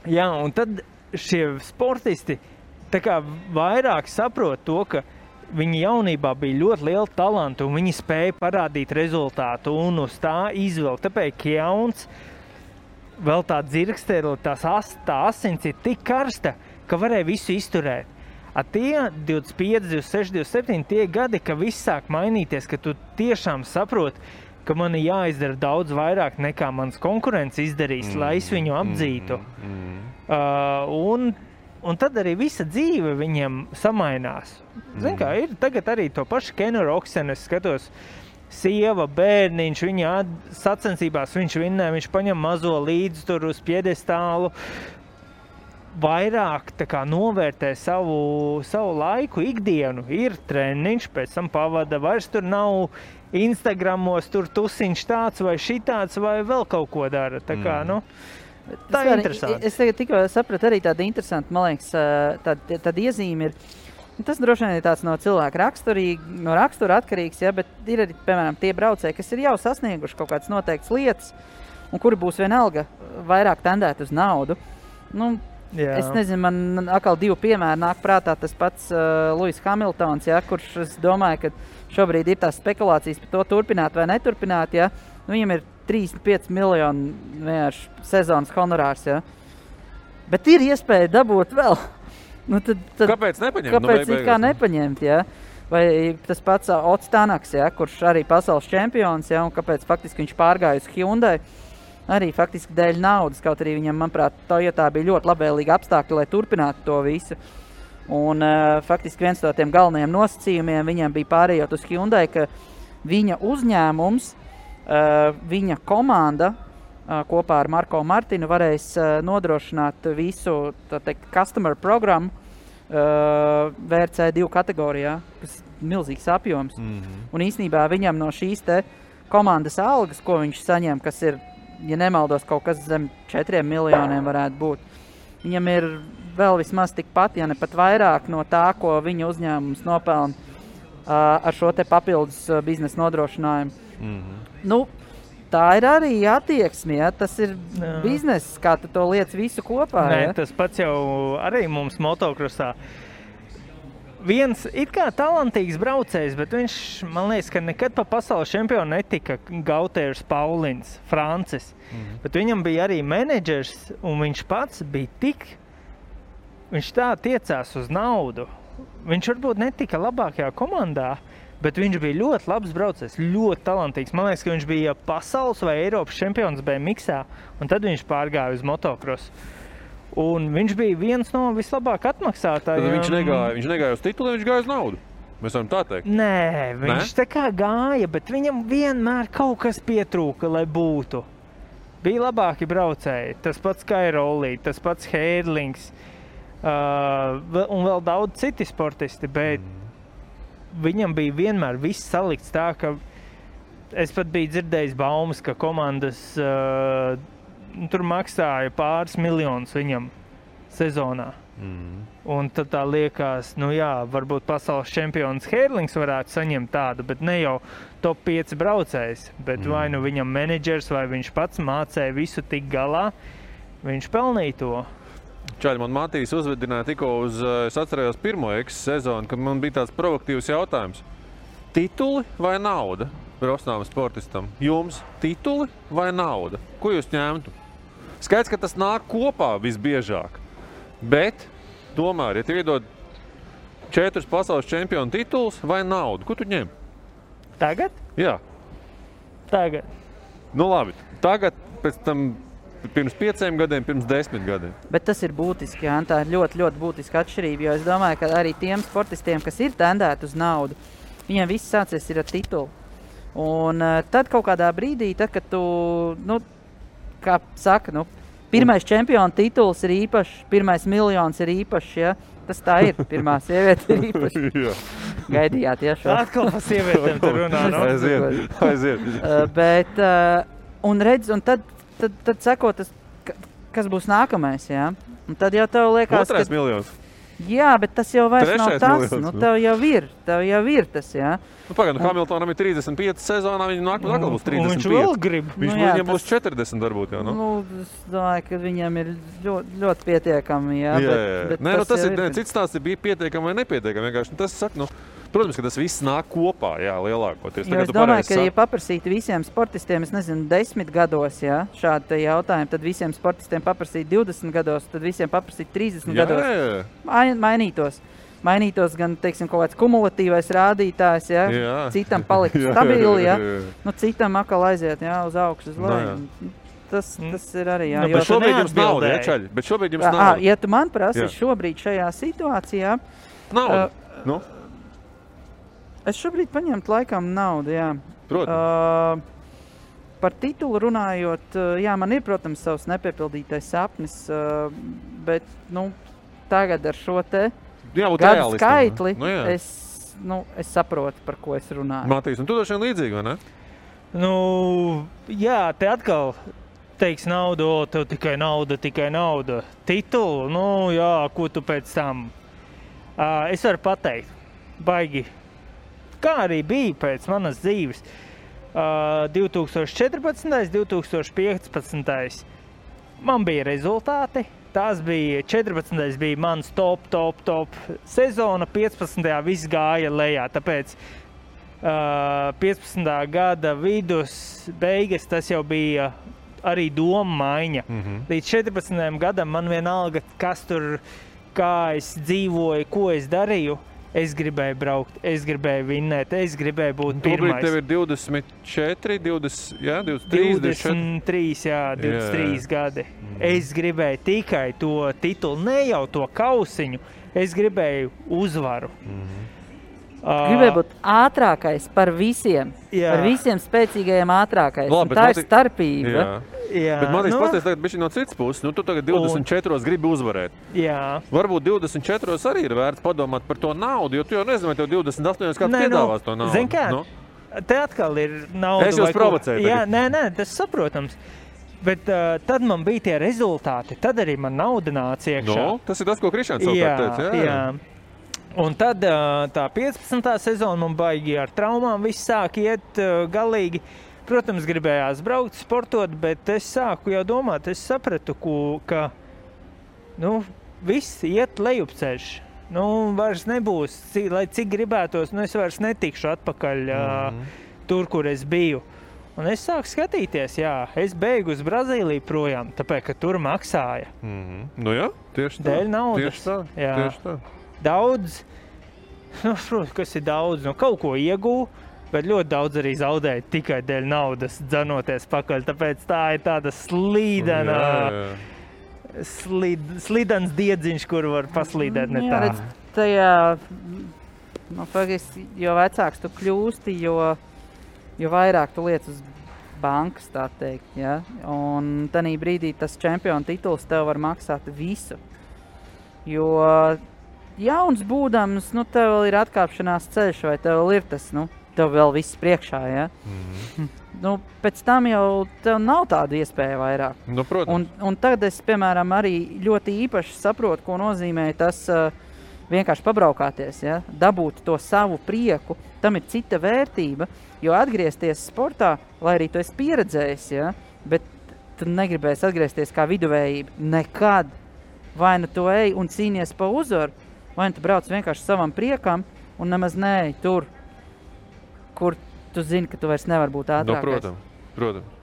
jā, un tad šie sportisti vairāk saprot to, ka viņi jaunībā bija ļoti liela talanta un viņi spēja parādīt rezultātu un uz tā izvilkt. Tāpēc jauns vēl tā dzirkstēle, tās as, tā asins ir tik karsta, ka varēja visu izturēt. A tie 25, 26, 27 tie gadi, ka viss sāk mainīties, ka tu tiešām saproti, ka man ir jāizdara daudz vairāk nekā mans konkurents izdarīs, mm, lai es viņu apdzītu. Mm, mm. Uh, un un tad arī visa dzīve viņiem samainās. Zini, kā ir tagad arī to pašu Kenu Roksenu, skatos, sieva, bērniņš, viņa sacensībās, viņš vinnē, viņš paņem mazo līdzi tur uz piedestālu. Vairāk tā kā, novērtē savu, savu laiku, ikdienu. Ir treniņš, pēc tam pavada. Vairs tur nav Instagramos, tur tusiņš tāds vai šitāds, vai vēl kaut ko dara. Tā kā, Mm. nu, tā ir interesanti. Es tikko sapratu arī tādu interesantu, man liekas, tāda, tāda iezīme ir. nu, Tas droši vien ir tāds no cilvēka raksturī, no rakstura atkarīgs, ja, bet ir arī piemēram tie braucēji, kas ir jau sasnieguši kaut kādas noteiktas lietas, un kuri būs vienalga vairāk tendēti uz naudu. Nu, Jā. Es nezinu, man atkal divi piemēri nāk prātā. Tas pats uh, Lūsis Hamiltons, ja, kurš es domāju, ka šobrīd ir tās spekulācijas par to turpināt vai neturpināt. Ja. Nu, viņam ir 35 miljoni vienkārši sezonas honorārs. Ja. Bet ir iespēja dabūt vēl. Nu, tad, tad, Kāpēc nepaņemt? Nu, Kāpēc it kā nepaņemt? Ja? Vai tas pats ā, Ots Tanaks, ja, kurš arī pasaules čempions, ja, un kāpēc faktiski viņš pārgāja uz Hyundai? Arī faktiski dēļ naudas, kaut arī viņam, manuprāt, Toyotā bija ļoti labvēlīgi apstākļi, lai turpinātu to visu. Un uh, faktiski viens no tiem galvenajiem nosacījumiem viņam bija pārējot uz Hyundai, ka viņa uzņēmums, uh, viņa komanda uh, kopā ar Marko Martinu varēs uh, nodrošināt visu teikt, customer programmu uh, VRC2 kategorijā, kas ir milzīgs apjoms. Mm -hmm. Un īsnībā viņam no šīs komandas algas, ko viņš saņem, kas ir, ja nemaldos, kaut kas zem 4 miljoniem, varētu būt. Viņam ir vēl vismaz tikpat, ja ne pat vairāk no tā, ko viņa uzņēmums nopelna uh, ar šo papildus uh, biznesa nodrošinājumu. Mm -hmm. Nu, tā ir arī attieksme. Ja? Tas ir Jā. bizness, kā tu to lietas visu kopā. Nē, ja? tas pats jau arī mums motokrosā. Viens ir kā talantīgs braucējs, bet viņš man liekas, ka nekad pa pasaules čempionu netika Gautērs Paulins, Francis. Mm. Bet viņam bija arī menedžers, un viņš pats bija tik. Viņš tā tiecās uz naudu. Viņš varbūt netika labākajā komandā, bet viņš bija ļoti labs braucējs, ļoti talantīgs. Man liekas, ka viņš bija pasaules vai Eiropas čempions BMX, un tad viņš pārgāja uz motocrossu. Un viņš bija viens no vislabāk Tad atmaksātājiem. viņš negāja, viņš negāja uz titulu, viņš gāja uz naudu. Mēs varam tā teikt. Nē, viņš tā kā gāja, bet viņam vienmēr kaut kas pietrūka, lai būtu. Bija labāki braucēji. Tas pats Kairolī, tas pats Hēdlings uh, un vēl daudz citi sportisti. Bet viņam bija vienmēr viss salikts tā, ka es pat biju dzirdējis baumas, ka komandas uh, tur maksāja pāris miljonus viņam sezonā. Mm. Un tad tā liekas, nu jā, varbūt pasaules čempions Hērlings varētu saņemt tādu, bet ne jau top 5 braucējs. Bet mm. vai nu viņam menedžers, vai viņš pats mācīja visu tik galā, viņš pelnīja to. Čādi man Matīs uzvedināja tikko uz, eh, es atcerējos pirmo eksu sezonu, kad man bija tāds provokatīvs jautājums. Tituli vai nauda? Profesionālam sportistam. Jums tituli vai nauda? Ko jūs ņemtu? Skaidrs, ka tas nāk kopā visbiežāk. Bet, tomēr, ja tev iedod četrus pasaules čempionu titulus vai naudu, ko tu ņem? Tagad? Jā, Tagad. nu labi. Tagad, pēc tam, pirms pieciem gadiem, pirms desmit gadiem. Bet tas ir būtiski. Jā, tā ir ļoti, ļoti būtiska atšķirība. Jo es domāju, ka arī tiem sportistiem, kas ir tendēti uz naudu, viņiem viss sācies ar titulu. Un uh, tad kaut kādā brīdī, tad, kad tu, nu, kā saka, nu, pirmais čempiona tituls ir īpašs, pirmais miljons ir īpašs. Ja? Tas tā ir. Pirmā sieviete ir īpaša. Jā. Gaidījāt, ja šo Atkal par sievietēm tur runā. Nu? Aiziet, aiziet. Uh, bet, uh, un redz, un tad, tad, tad seko tas, ka- kas būs nākamais. Ja? Un tad jau tev liekas, Otrais ka, miljons. Jā, bet tas jau vairs nav Trešais tas. miljons, Nu, nu. tev jau ir, tev jau ir tas. Ja? Nu, Pagaidām, Hamiltonam ir 35 sezonā, viņa nākamā gada būs Un 35. viņš vēl grib. Viņš Nu nu, jā, viņam būs tas- 40, varbūt. Jā, nu? Nu, es domāju, ka viņam ir ļoti, ļoti pietiekami. Jā, jā, bet, jā. bet Nē, nu, tas jau ir, ne, cits stāsts ir bija pietiekami vai nepietiekami. Vienkārši, nu, tas saka, nu, protams, ka tas viss nāk kopā, jā, lielākoties. Jo es domāju, ka, ja paprasītu visiem sportistiem, es nezinu, desmit gados, ja, šādi te jautājumi, tad visiem sportistiem paprasīt 20 gados, tad visiem paprasīt 30 Jā, gados. jā, jā. Mai- mainītos. Mainītos gan teiksim, kaut kāds kumulatīvais rādītājs, ja? Jā. citam palikt Jā, stabili, ja? jā, jā. nu, citam atkal aiziet jā, uz augšu, uz Nu, leju. tas, tas ir arī. Jā, Nu, Bet šobrīd jums nav, ja čaļi? Bet šobrīd jums nav. ja tu man prasi Jā. šobrīd šajā situācijā, Nauda. ā, Nu, es šobrīd paņemtu laikam naudu. Jā. protams. Uh, par titulu runājot, uh, jā, man ir, protams, savs nepiepildītais sapnis, uh, bet nu, tagad ar šo te gadu skaitli Nu, jā. es, nu, es saprotu, par ko es runāju. Matīs, un tu droši vien līdzīgi, vai ne? Nu, jā, te atkal teiks naudu, o, tev tikai nauda, tikai nauda. Titulu, nu, jā, ko tu pēc tam? Uh, es varu pateikt, baigi. Kā arī bija pēc manas dzīves. Uh, 2014. 2015. Man bija rezultāti. Tās bija 14. bija mans top, top, top sezona. 15. viss gāja lejā. Tāpēc uh, 15. gada vidus, beigas tas jau bija arī doma maiņa. Mm -hmm. Līdz 14. gadam man vienalga, kas tur, kā es dzīvoju, ko es darīju. Es gribēju braukt, es gribēju vinnēt, es gribēju būt Tobrīd pirmais. tev ir 24, 20, jā, 23, 24. 23, jā, 23 Jā. gadi. Es gribēju tikai to titulu, ne jau to kausiņu. Es gribēju uzvaru. Uh, Gribēju būt ātrākais par visiem. Jā. Par visiem spēcīgajiem ātrākais. Labi, Un tā ir Mati- starpība. Jā. jā, Bet man liekas, nu, tagad bišķi no citas puses. Nu, tu tagad 24 gribi uzvarēt. jā. Varbūt 24 arī ir vērts padomāt par to naudu, jo tu jau nezini, vai tev 28 kāds Nē, nu, piedāvās to naudu. zini kā? Nu? Te atkal ir nauda. Es jūs provocēju Jā, nē, nē, tas saprotams. Bet uh, tad man bija tie rezultāti. Tad arī man nauda nāca iekšā. Nu, tas ir tas, ko Krišāns savukārt jā, teica. Jā, jā. Un tad tā 15. sezona man baigi ar traumām. Viss sāk iet galīgi. Protams, gribējās braukt, sportot, bet es sāku jau domāt, es sapratu, ko, ka nu, viss iet lejupceļš. Nu, vairs nebūs, lai cik gribētos, nu, es vairs netikšu atpakaļ mm. tur, kur es biju. Un es sāku skatīties, jā, es beigu uz Brazīliju projām, tāpēc, ka tur maksāja. Mm -hmm. Nu, jā tieši tā. Dēļ naudas. Tieši tā. Jā. Tieši tā. Daudz, nu, protams, kas ir daudz, nu, kaut ko iegūst. Bet ļoti daudz arī zaudēja tikai dēļ naudas, dzenoties pakaļ. Tāpēc tā ir tāda slīdena, Jā, jā. slid, slidens diedziņš, kur var paslīdēt ne Jā, redz, tajā, nu, faktiski, jo vecāks tu kļūsti, jo, jo vairāk tu liec uz bankas, tā teikt. Ja? Un tajā brīdī tas čempionu tituls tev var maksāt visu. Jo jauns būdams, nu, tev vēl ir atkāpšanās ceļš, vai tev ir tas, nu, tev vēl viss priekšā. Ja? Mhm. Nu, pēc tam jau tev nav tāda iespēja vairāk. Nu, protams. Un, un tagad es, piemēram, arī ļoti īpaši saprotu, ko nozīmē tas uh, vienkārši pabraukāties, ja? dabūt to savu prieku. Tam ir cita vērtība, jo atgriezties sportā, lai arī tu esi pieredzējis, ja? bet tu negribēsi atgriezties kā viduvējība. Nekad. Vai nu tu ej un cīnies par uzvaru, vai nu tu brauc vienkārši savam priekam un nemaz neej tur, kur tu zini, ka tu vairs nevari būt Nu, ātrākais. protams, protams.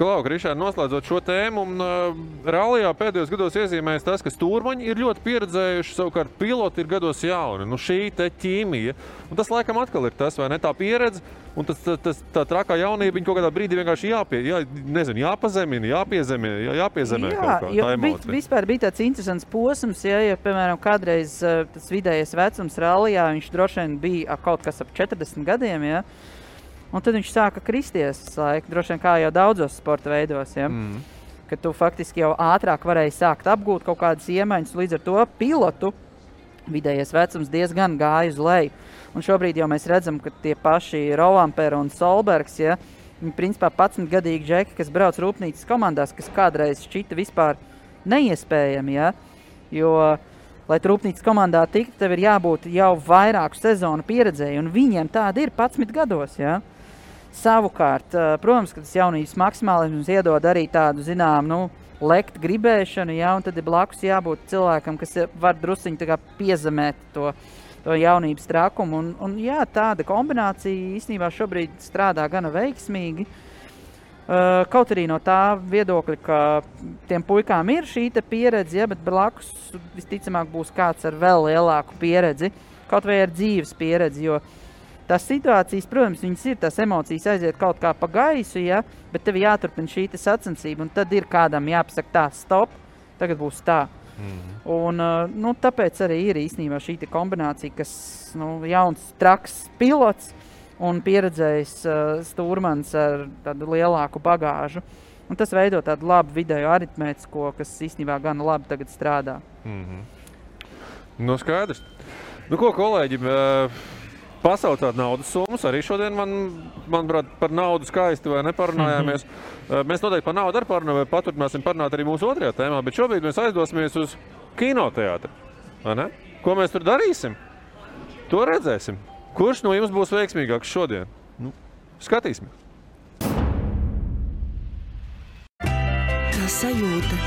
Klau, Krišāna, noslēdzot šo tēmu, un uh, rallijā pēdējos gados iezīmējas tas, ka stūrmaņi ir ļoti pieredzējuši, savukārt piloti ir gados jauni. Nu, šī ķīmija, un tas laikam atkal ir tas, vai ne, tā pieredze, un tas, tas, tas tā trakā jaunība, viņa kaut kādā brīdī vienkārši jāpie, jā, nezinu, jāpazemina, jāpiezemina, jā, jāpiezemē Jā, jo emocija. vispār bija tāds interesants posms, ja, ja piemēram, kādreiz eh, tas vidējais vecums rallijā, viņš droši vien bija kaut kas ap 40 gadiem, ja, un tad viņš sāka kristies laika, droši vien kā jau daudzos sporta veidos, ja, Mm. ka tu faktiski jau ātrāk varēji sākt apgūt kaut kādas iemaņas, līdz ar to pilotu vidējais vecums diezgan gāja uz leju. Un šobrīd jau mēs redzam, ka tie paši Rolampēra un Solbergs, ja, viņi principā 11 gadīgi džeki, kas brauc rūpnīcas komandās, kas kādreiz šķita vispār neiespējami, ja, jo, lai rūpnīcas komandā tiktu, tev ir jābūt jau vairāku sezonu pieredzēji, un viņiem tāda ir 11 gados, ja. Savukārt, eh, protams, ka tas jaunības maksimālisms iedod arī tādu, zinām, nu, lekt gribēšanu, ja, un tad ir blakus jābūt cilvēkam, kas var kā piezemēt to, to jaunības trakumu. Un, un, jā, tāda kombinācija īstenībā šobrīd strādā gana veiksmīgi. Uh, kaut arī no tā viedokļa, ka tiem puikām ir šī pieredze, ja, bet blakus visticamāk būs kāds ar vēl lielāku pieredzi, kaut vai ar dzīves pieredzi. Jo tās situācijas, protams, viņas ir, tās emocijas aiziet kaut kā pa gaisu, ja, bet tev jāturpina šī sacensība, un tad ir kādam jāpasaka tā, stop, tagad būs tā. Un, uh, nu, tāpēc arī ir īstenībā šī kombinācija, kas nu, jauns, traks pilots un pieredzējis uh, stūrmans ar tādu lielāku bagāžu. Un tas veido tādu labu vidēju aritmētisko, kas īstenībā gan labi strādā. Mm -hmm. Nu, skaidrs. Nu, ko kolēģi? eh, Pasaucāt naudas summas. Arī šodien, man, manuprāt, par naudu skaisti vai neparunājāmies. Eh, Mēs noteikti par naudu arī parunājam, paturpināsim parunāt arī mūsu otrajā tēmā, bet šobrīd mēs aizdosimies uz kinoteātri. Ko mēs tur darīsim? To redzēsim. Kurš no jums būs veiksmīgāks šodien? Nu, skatīsimies. Tā sajūta,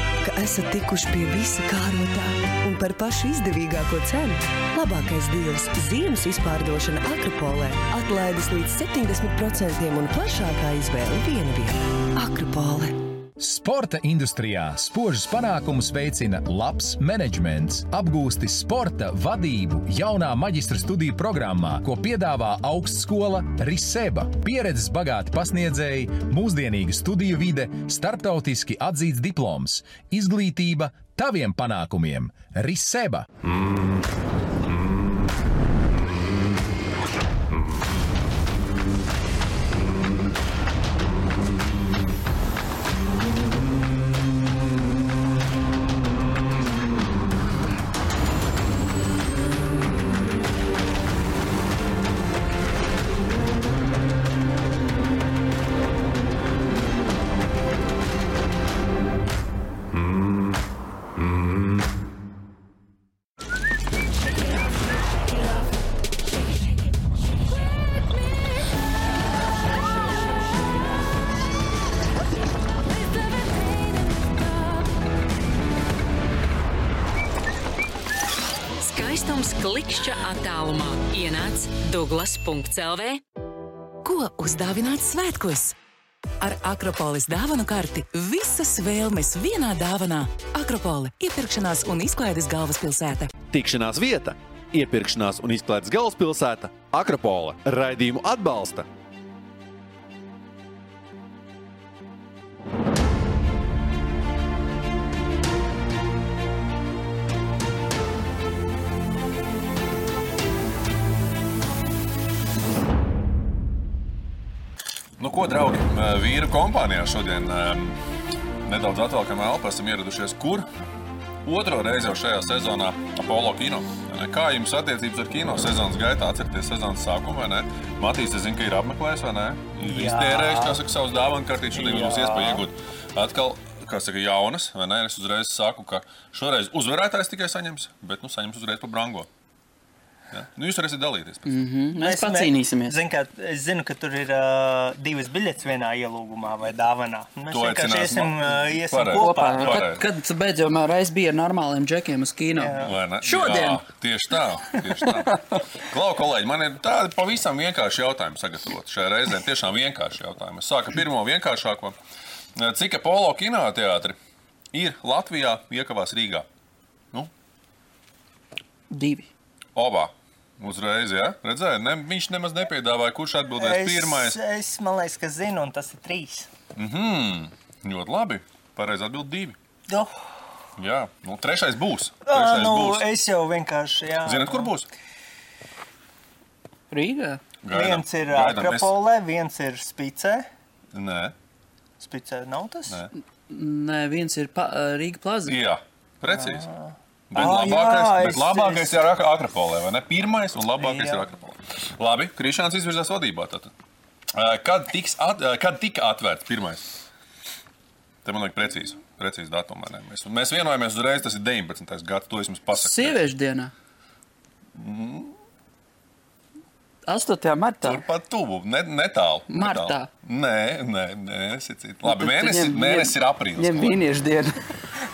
esat tikuši pie visa kārotā un par pašu izdevīgāko cenu. Labākais deals ziemas izpārdošana Akropolē atlaides līdz 70% un plašākā izvēle viena vietā. Sporta industrijā spožus panākumus veicina labs menedžments, apgūsti sporta vadību jaunā maģistra studiju programmā, ko piedāvā augstskola Riseba. Pieredzes bagāti pasniedzēji, mūsdienīga studiju vide, starptautiski atzīts diploms, izglītība taviem panākumiem - Riseba. Skaistums Douglas.CLV. Ko uzdāvināt svētkos? Ar Akropolis dāvanu karti visas vēlmes vienā dāvanā. Akropole - iepirkšanās un izklaides galvaspilsēta. Tikšanās vieta, iepirkšanās un izklaides galvaspilsēta - Akropola. Raidījumu atbalsta Nu, ko, draugi, vīru kompānijā šodien nedaudz atvēlkam elpu esam ieradušies, kur otro reizi jau šajā sezonā Apollo kino. Kā jums attiecības ar kino sezonas gaitā? Atcerieties sezonas sākumu, vai ne? Matīs, es zinu, ka ir apmeklējis, vai ne? Ir iztērējis, kā saka, savus dāvanu kartītes, šodien būs iespēja iegūt atkal, kā saka, jaunas, vai ne? Es uzreiz saku, ka šoreiz uzvarētājs tikai saņems, bet, nu, saņems uzreiz pa brango. Ja? Nu, jūs varēsiet dalīties. pēc tam. Mhm, Mēs pacīnīsimies. Zin, kā, es zinu, ka tur ir uh, divas biļetes vienā ielūgumā vai dāvanā. Mēs To vienkārši iesim, uh, iesim Pareizi. kopā. Kopā, kad, kad tu beidzot reiz bija ar normāliem džekiem uz kino? Šodien! Jā, tieši tā. Tieši tā. Klau, kolēģi, man ir tādi pavisam vienkārši jautājumi sagatavoti. Šajā reizē tiešām vienkārši jautājumi. Es sāku ar pirmo vienkāršāko. Cik Apollo kinoteātri ir Latvijā, iekavās Rīgā? Nu, Divi. obā. Uzreiz, ja? Redzēju, ne, viņš nemaz nepiedāvāja, kurš atbildēs pirmais. Es, liekas, ka zinu, un tas ir trīs. Mhm, ļoti labi. Pareizi atbild divi. Oh, Jā, nu, trešais būs. ā, Trešais nu, būs. es jau vienkārši. Jā, Zināt, kur būs? Rīgā. Viens ir gaidām. Es- Akropolē, viens ir Spicē. Nē, Spicē nav tas? Nē. Nē, viens ir pa, ā, Rīga plaza. Jā, precīzi. Bet Ā, labākais, jā, bet es- labākais es- ir ak- Akropolē, vai ne? Pirmais un labākais Jā. ir Akropolē. Labi, Krišāns izvirzās vadībā. Tātad. Ā, Kad, at, ā, kad tika atvērts pirmais? Te man liekas, precīzi. Precīzi ne? Mēs, mēs vienojamies uzreiz, tas ir 19. gads. To es jums pasaku. Sieviešu dienā. 8. martā. Turpat tuvu, ne, netālu. Martā. netālu. Nē, nē, nē, citu. Labi, Nu, mēnesis, ņem- mēnesis ir aprīlis. Ņem vīniešu dienu.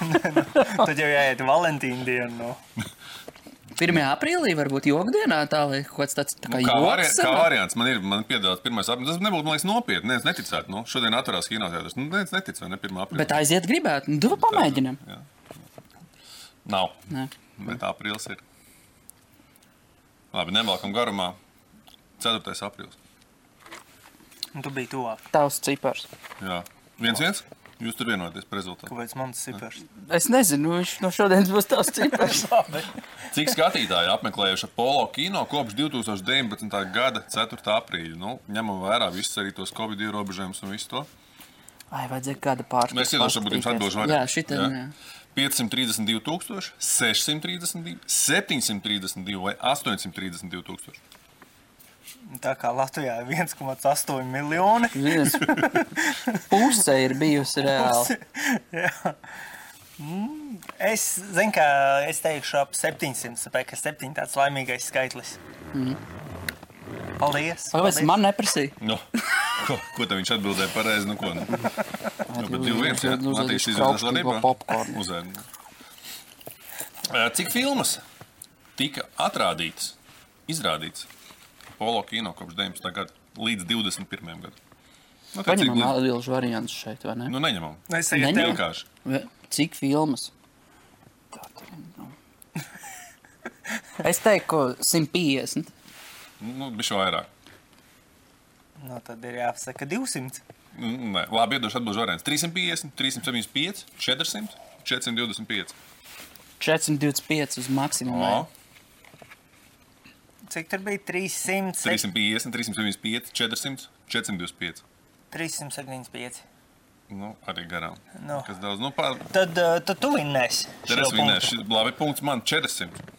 Tad jau jāiet Valentīna dienu. No. 1. aprīlī varbūt jogdienā tā, lai kaut kāds tāds tā kā Nu, kā, vari, kā variants man ir man piedāvāts pirmais aprīlis. Tas nebūtu, man liekas, nopietni. Nē, es neticētu. Nu, šodien atverās kinoteātris. Nu, nē, es neticu, vai ne? 1. aprīlis. Bet aiziet gribētu. Nu, pamēģinam. Nav. Nē. Bet aprīlis ir. Labi, nevelkam garumā. 4. aprīlis. Un tu biji tuvāk. Tavs cipars. Jā, viens viens. Jūs tur vienojaties par rezultātu. Kāpēc man tas cipars? Es nezinu, viņš no šodienas būs tavs cipars. Cik skatītāji ir apmeklējuši Apollo kino kopš 2019. gada 4. aprīļa? Nu, ņemam vērā visus arī tos Covid ierobežojumus un visu to. Ai, vajadzēja kāda pārspēja. Mēs iedosim, varbūt jums atbilžu vairāk. Jā, šitam, jā. 532 tūkstoši, 632, 732 vai 832 tūkstoši. Tā kā Latvijā ir 1,8 miljoni. Puse ir bijusi reāli. Jā. Mm, Es zinu, ka es teikšu ap 700, tāpēc ka 7 tāds laimīgais skaitlis. Mhm. Paldies! Kāpēc man neprasīja? Nu, ko, ko tad viņš atbildēja pareizi? Nu, ko, nu? Nu, bet divi viens, jā. Matīs izvēlēs kraukšķīgo vadībā. popkornu. Uzēd. Ē, Cik filmas tika atrādītas, izrādītas Polo kino kopš 19. gada līdz 21. gadam? Nu, cik Paņemam līdz- atbilžu variantus šeit, vai ne? Nu, neņemam. Es tagad tev Vienkārši. Cik filmas? Es teiktu, ka 150. Nu, bišķi vairāk. nu, tad ir jāpasaka 200. Nu, Nē, labi, iedošu atbildžu variants. 350, 375, 400, 425. 425 uz maksimumu cik tur bija 300? 350, 375, 400, 425. 375. Nu, arī garām. Nu. Kas daudz, nu, pār... Tad eh, uh, tu, tu vinnēsi. Tad es vinnēšu. Šis labi punkts man 400.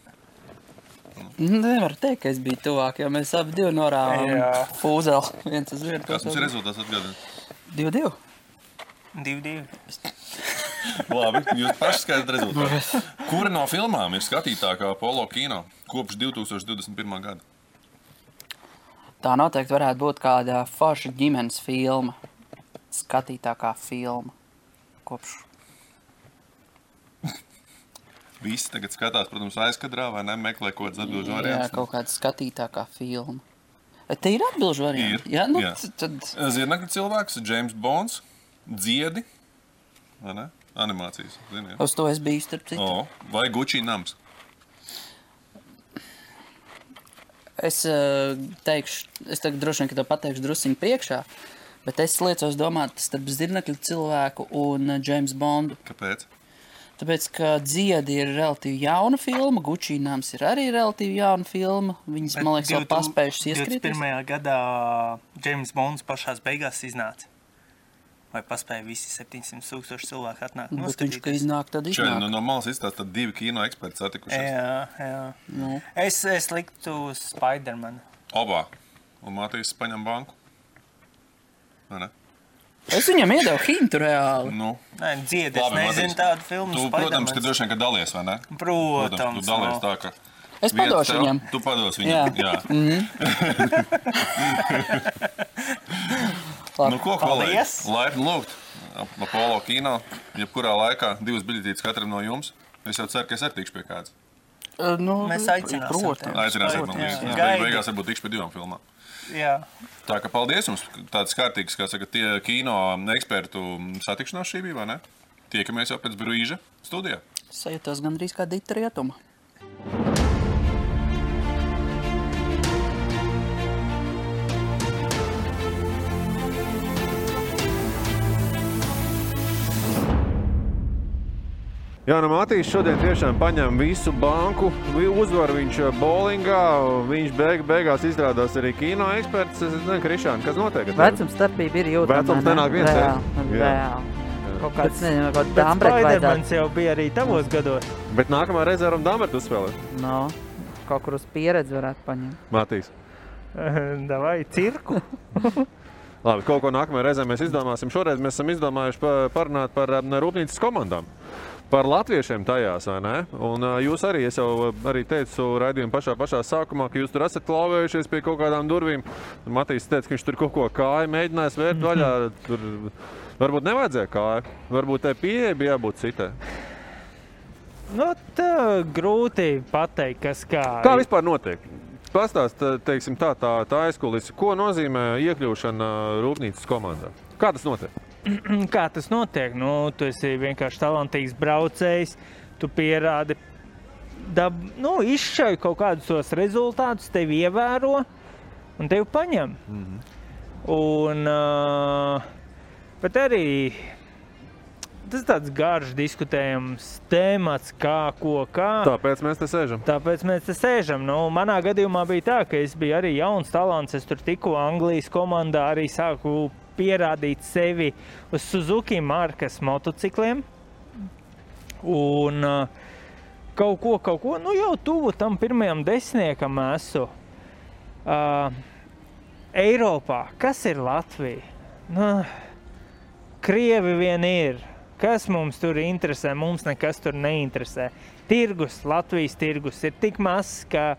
Nu, nevar teikt, ka es biju tuvāk, jo mēs abi divi norādījām fūzeli. Viens uz vienu. Kas mums ir rezultāts atgādāt? 2-2. 2-2. Labi, jūs paši skaidrat rezultātu. Kura no filmām ir skatītākā Polo kino kopš 2021. gada? Tā noteikti varētu būt kāda forša ģimenes filma. Skatītākā filma. Kopš. Visi tagad skatās, protams, aizkadrā vai ne, meklē kaut kādas atbildžu Jā, variantus. kaut kāda skatītākā filma. Vai te ir atbilžu varianti? Ir. Jā, nu, Jā. tad Zirnekļa cilvēks, James Bonds, dziedi, vai ne? Animācijas, ziniet. uz to es biju starp citu. O, vai Gucci nams? Es uh, teikšu, es tagad droši vien, ka to pateikšu drusciņā priekšā, bet es liecos domāt starp zirnekļa cilvēku un uh, James Bondu. Kāpēc? Tāpēc, ka dziedi ir relatīvi jauna filma, Gucci nams ir arī relatīvi jauna filma. Viņas, man liekas, jau paspējušas ieskrieties. 21. gadā James Bonds pašās beigās iznāca. Vai paspēja visi 700 tūkstoši cilvēku atnākt? Nu, Bet viņš, ka iznāk, tad iznāk. nu, no malas izstāsta, tad divi kino eksperti satikušies. Jā, jā. Nu. Es, es liktu uz Spidermanu. Obā. Un Matīs paņem banku. Vai ne? Es viņam iedevu hintu reāli. Nu, Nē, dziedi, es Labi, nezinu Matīs. tādu filmu. tu, protams, ka droši vien, ka dalies, vai ne? Protams, tu dalies no. tā, ka... Es padošu viņam. Tu pados viņam, jā. Jā. Mhm. nu, ko? Paldies. Laipni lūgt. Apollo kino, jebkurā laikā, divas biļetītes katram no jums. Es jau ceru, ka es arī tikšu pie kādas. Uh, Nu, Mēs aicināsim Protams. Gaidi. beig- beigās varbūt tikšu pie divām filmām. Jā. Tā kā paldies jums. Tāds kārtīgs, kā saka, tie kino ekspertu satikšanās šī bija, vai ne? Tiekamies jau pēc brīža studijā. Sajūtos gandrīz kā dita rietuma. Jā, no Matīs šodien tiešām paņem visu banku. Uzvar viņš eh, bowlingā. Viņš beig, beigās izrādās arī kino eksperts. Es nezinu, Krišāna, kas notiek? Vecums starpība ir jūtama. Vecums nenāk viens, jā? Reāli, Jā. reāli. Kaut kāds. Spidermans jau bija arī tavos gados. Bet nākamā reizē varam Dāmbertu uzspēlēt. No, kaut kur uz pieredzi varētu paņemt. Matīs. Davai, cirku. Labi, kaut ko nākamajā reizē mēs izdomāsim. Šoreiz mēs esam izdomājuši pa- parunāt par um, rūpnīcas komandām. Par latviešiem tajās, vai ne? Un uh, jūs arī, es jau arī teicu raidījuma pašā, pašā sākumā, ka jūs tur esat klauvējušies pie kaut kādām durvīm. Matīs teica, ka viņš tur kaut ko kāju mēģinājis vērt vaļā. Tur varbūt nevajadzēja kāju. Varbūt tai pieeja bija jābūt citai. Nu, tā grūti pateikt, kas kā. Kā vispār notiek? Pastāstiet, tā, tā, tā aizkulise, ko nozīmē iekļūšana rūpnīcas komandā. Kā tas notiek? Kā tas notiek? Nu, tu esi vienkārši talantīgs braucējs, tu pierādi, dab, nu, izšauj kaut kādus tos rezultātus, tevi ievēro. un tevi paņem. Mm -hmm. Un, uh, bet arī tas tāds garš, diskutējams temats, kā, ko, kā. Tāpēc mēs te sēžam. Tāpēc mēs te sēžam. Nu, manā gadījumā bija tā, ka es biju arī jauns talants. Es tur tikko Anglijas komandā arī sāku pierādīt sevi uz Suzuki markas motocikliem. Un uh, kaut ko, kaut ko, nu jau tuvu tam pirmajam desmitniekam esmu. Uh, Eiropā, kas ir Latvija? Nu, Krievi vien ir. Kas mums tur interesē? Mums nekas tur neinteresē. Tirgus, Latvijas tirgus ir tik mazs, ka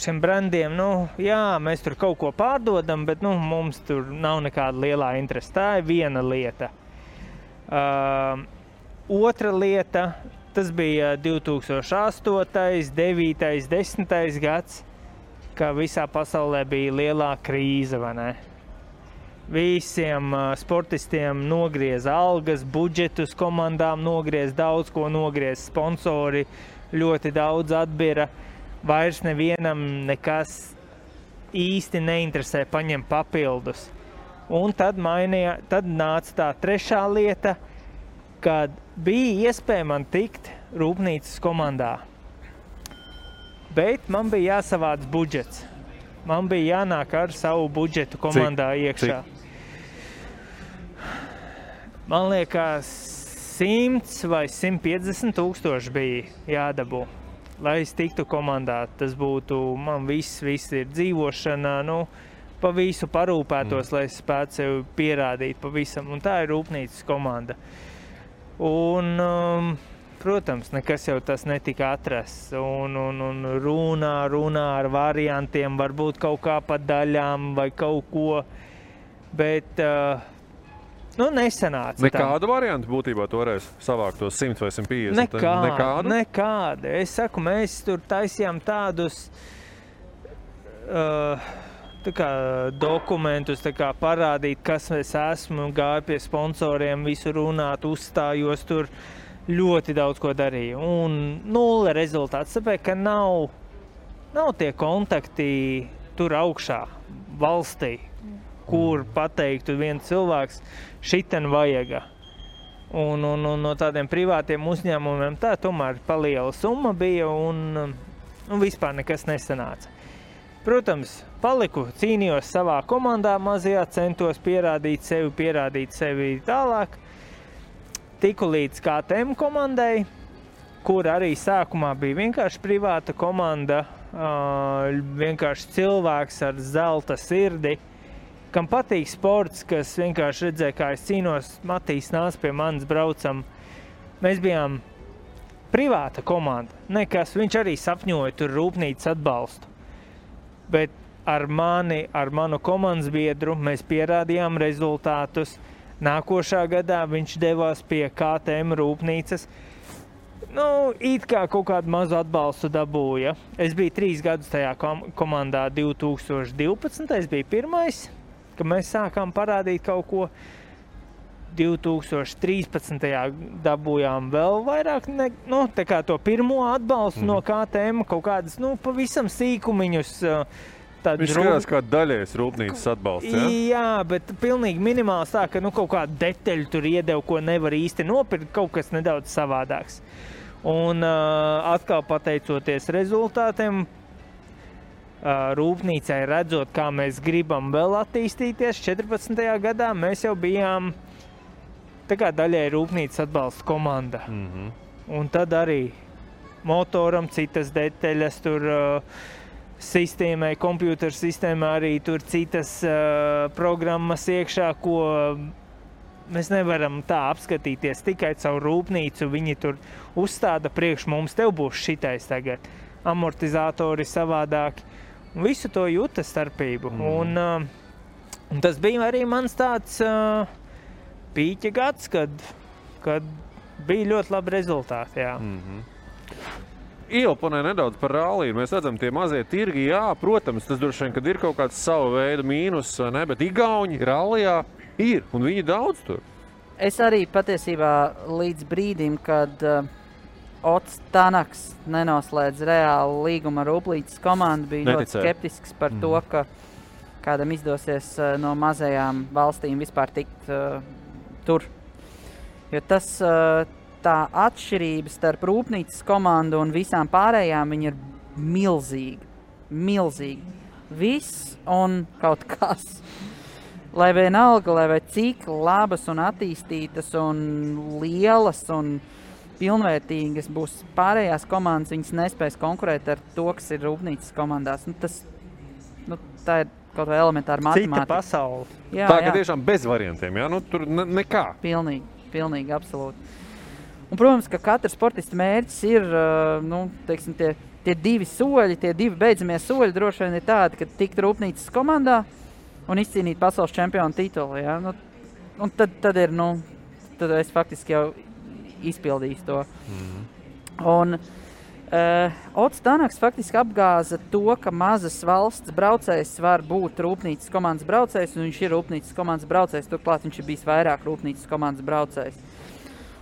šiem brandiem, nu, jā, mēs tur kaut ko pārdodam, bet nu, mums tur nav nekāda lielā interese. Tā ir viena lieta. Uh, otra lieta, tas bija 2008, 9, 10 gads, kad visā pasaulē bija lielā krīze. Visiem uh, sportistiem nogrieza algas, budžetus komandām nogrieza daudz ko, nogrieza sponsori, ļoti daudz atbira. Vairs nevienam nekas īsti neinteresē, paņem papildus. Un tad, mainīja, tad nāca tā trešā lieta, kad bija iespēja man tikt rūpnīcas komandā. Bet man bija jāsavāc budžets. Man bija jānāk ar savu budžetu komandā cik, iekšā. Cik? Man liekas, 100 vai 150 tūkstoši bija jādabū. Lai es tiktu komandā, tas būtu man viss, viss ir dzīvošana. Nu, pa visu parūpētos, mm. lai es spētu sev pierādīt pavisam. Un tā ir rūpnīcas komanda. Un, um, protams, nekas jau tas netika atrasts. Un, un, un runā, runā ar variantiem, varbūt kaut kā pa daļām vai kaut ko. Bet uh, Nu, nesenāca. Nekādu tā. variantu būtībā toreiz savākt tos 100 vai 150. Nekā, nekādu? Nekāda. Es saku, mēs tur taisījām tādus uh, kā, dokumentus, kā parādīt, kas es esmu, gāju pie sponsoriem, visu runāt, uzstājos tur. Ļoti daudz ko darīju. Un nulle rezultāts. Tāpēc, ka nav, nav tie kontakti tur augšā, valstī, kur pateiktu viens cilvēks, šitien vajag. Un, un, un no tādiem privātiem uzņēmumiem tā tomēr paliela summa bija un, un vispār nekas nesanāca. Protams, paliku, cīnījos savā komandā, mazajā centos pierādīt sevi, pierādīt sevi tālāk. Tiku līdz KTM komandai, kur arī sākumā bija vienkārši privāta komanda, vienkārši cilvēks ar zelta sirdi kam patīk sports, kas vienkārši redzēja, kā es cīnos, Matīs nāca pie manis, braucam. Mēs bijām privāta komanda. Nekas, viņš arī sapņoja tur rūpnīcas atbalstu. Bet ar mani, ar manu komandas biedru, mēs pierādījām rezultātus. Nākošā gadā viņš devās pie KTM rūpnīcas. Nu, it kā kaut kādu mazu atbalstu dabūja. Es biju trīs gadus tajā kom komandā. 2012. bija pirmais, ka mēs sākām parādīt kaut ko. 2013. dabūjām vēl vairāk, ne, nu, to pirmo atbalstu mm. no. KTM, kaut kādas nu, pavisam sīkumiņus. Viņš skatās kā daļais rūpnīcas atbalsts. Ja? Jā, bet pilnīgi minimāls tā, ka nu, kaut kādu detaļu tur iedeva, ko nevar īsti nopirkt, kaut kas nedaudz savādāks. Un uh, atkal pateicoties rezultātiem, rūpnīcai redzot, kā mēs gribam vēl attīstīties. 14. gadā mēs jau bijām daļai rūpnīcas atbalsta komanda. Mm -hmm. Un tad arī motoram citas detaļas, tur uh, sistēmai, kompjutora sistēmā arī tur citas uh, programmas iekšā, ko mēs nevaram tā apskatīties tikai caur rūpnīcu. Viņi tur uzstāda priekš mums, tev būs šitais tagad. Amortizatori savādāki visu to jūta starpību. Mm. Un, uh, un tas bija arī mans tāds uh, pīķa gads, kad, kad bija ļoti labi rezultāti. Jā. Mm -hmm. Ieelponē nedaudz par ralliju. Mēs redzam, tie mazie tirgi, jā, protams, tas droši vien ir kaut kāds sava veida mīnus, ne, bet Igauni rallijā ir un viņi daudz tur. Es arī patiesībā līdz brīdim, kad uh, Ots Tanaks nenoslēdz reāli līgumu ar Uplītas komandu. Bija ļoti Neticēja. skeptisks par mm. to, Mhm. ka kādam izdosies uh, no mazajām valstīm vispār tikt uh, tur. Jo tas, uh, tā atšķirība starp Rūpnīcas komandu un visām pārējām ir milzīga. Milzīga. Viss un kaut kas. Lai vienalga, lai cik labas un attīstītas un lielas un pilnvērtīgas būs pārējās komandas, viņas nespēs konkurēt ar to, kas ir rūpnīcas komandās. Nu, tas, nu, tā ir kaut vai elementāra Cita matemātika. pasaule. Jā, tā ka tiešām bez variantiem, jā, nu tur ne, nekā. Pilnīgi, pilnīgi, absolūti. Un, protams, ka katra sportista mērķis ir uh, nu, teiksim, tie, tie divi soļi, tie divi beidzamie soļi. Droši vien ir tādi, ka tikt rūpnīcas komandā un izcīnīt pasaules čempionu titulu. Ja? Nu, un tad, tad ir, nu, tad es faktiski jau izpildīju to. Un uh, Ots Tanaks faktiski apgāza to, ka mazas valsts braucējs var būt rūpnīcas komandas braucējs, un viņš ir rūpnīcas komandas braucējs. Turklāt viņš ir bijis vairāk rūpnīcas komandas braucējs.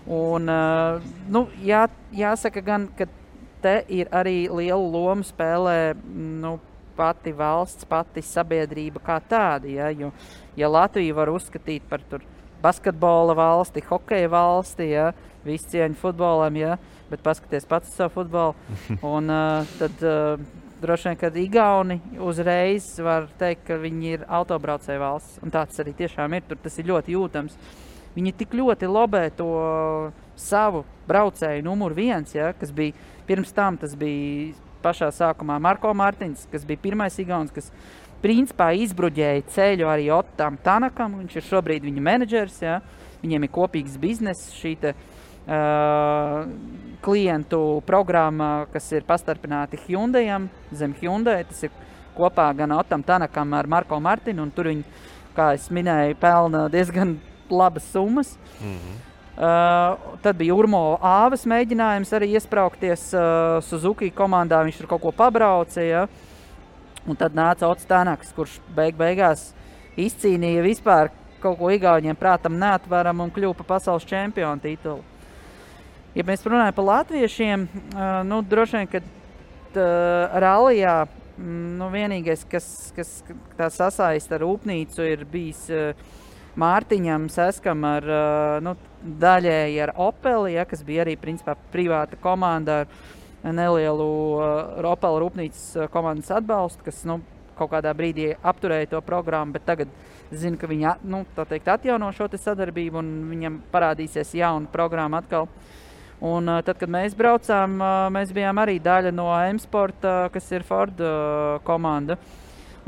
Un, uh, nu, jā, jāsaka, gan, ka te ir arī liela loma spēlē nu, pati valsts, pati sabiedrība kā tāda. Ja, jo, ja Latviju var uzskatīt par basketbola valsti, hokeja valsti, ja, visu cieņu futbolam, ja, bet paskaties pats uz savu futbolu. Un, uh, tad, uh, Droši vien, kad Igauni uzreiz var teikt, ka viņi ir autobraucēju valsts. Un tāds arī tiešām ir. Tur tas ir ļoti jūtams. Viņi tik ļoti lobē to savu braucēju numuru viens, ja, kas bija pirms tam, tas bija pašā sākumā Marko Mārtiņš, kas bija pirmais Igauns, kas principā izbruģēja ceļu arī Otam Tanakam. Viņš ir šobrīd viņa menedžers, ja. viņiem ir kopīgs bizness, šī te, uh, klientu programma, kas ir pastarpināti Hyundaiam, zem Hyundai. Tas ir kopā gan Otam Tanakam ar Marko Mārtiņu, un tur viņi, kā es minēju, pelna diezgan labas summas. Uh, tad bija Urmo Āvis mēģinājums arī iesprāgties uh, Suzuki komandā. Viņš tur kaut ko pabrauca. Ja? Un tad nāca Ots Tanaks, kurš beig beigās izcīnīja vispār kaut ko Igauniem prātam neatveram un kļuva par pasaules čempionu titulu. Ja mēs runājam par latviešiem, uh, nu, droši vien, ka uh, rallijā mm, nu, vienīgais, kas, kas tā sasaista ar rūpnīcu, ir bijis uh, Mārtiņam Seskam ar uh, nu, daļēji ar Opeli, ja, kas bija arī principā privāta komanda ar nelielu uh, Opel rūpnīcas uh, komandas atbalstu, kas nu, kaut kādā brīdī apturēja to programmu, bet tagad zinu, ka viņi nu, teikt, atjauno šo sadarbību un viņam parādīsies jauna programma atkal. Un, uh, tad, kad mēs braucām, uh, mēs bijām arī daļa no M-Sporta, uh, kas ir Ford uh, komanda.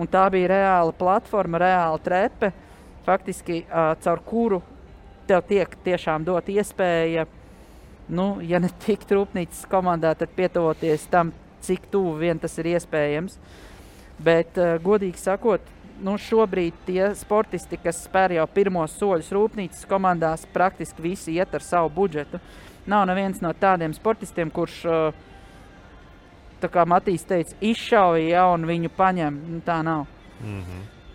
Un tā bija reāla platforma, reāla trepe, faktiski uh, caur kuru tev tiek tiešām dot iespēja, nu, ja ne tikt rūpnīcas komandā, tad pietuvoties tam, cik tuvu vien tas ir iespējams. Bet, uh, godīgi sakot, nu, šobrīd tie sportisti, kas spēr jau pirmos soļus rūpnīcas komandās, praktiski visi iet ar savu budžetu. Nav neviens no tādiem sportistiem, kurš, uh, tā kā Matīs teica, izšauja ja, un viņu paņem. Nu, tā nav.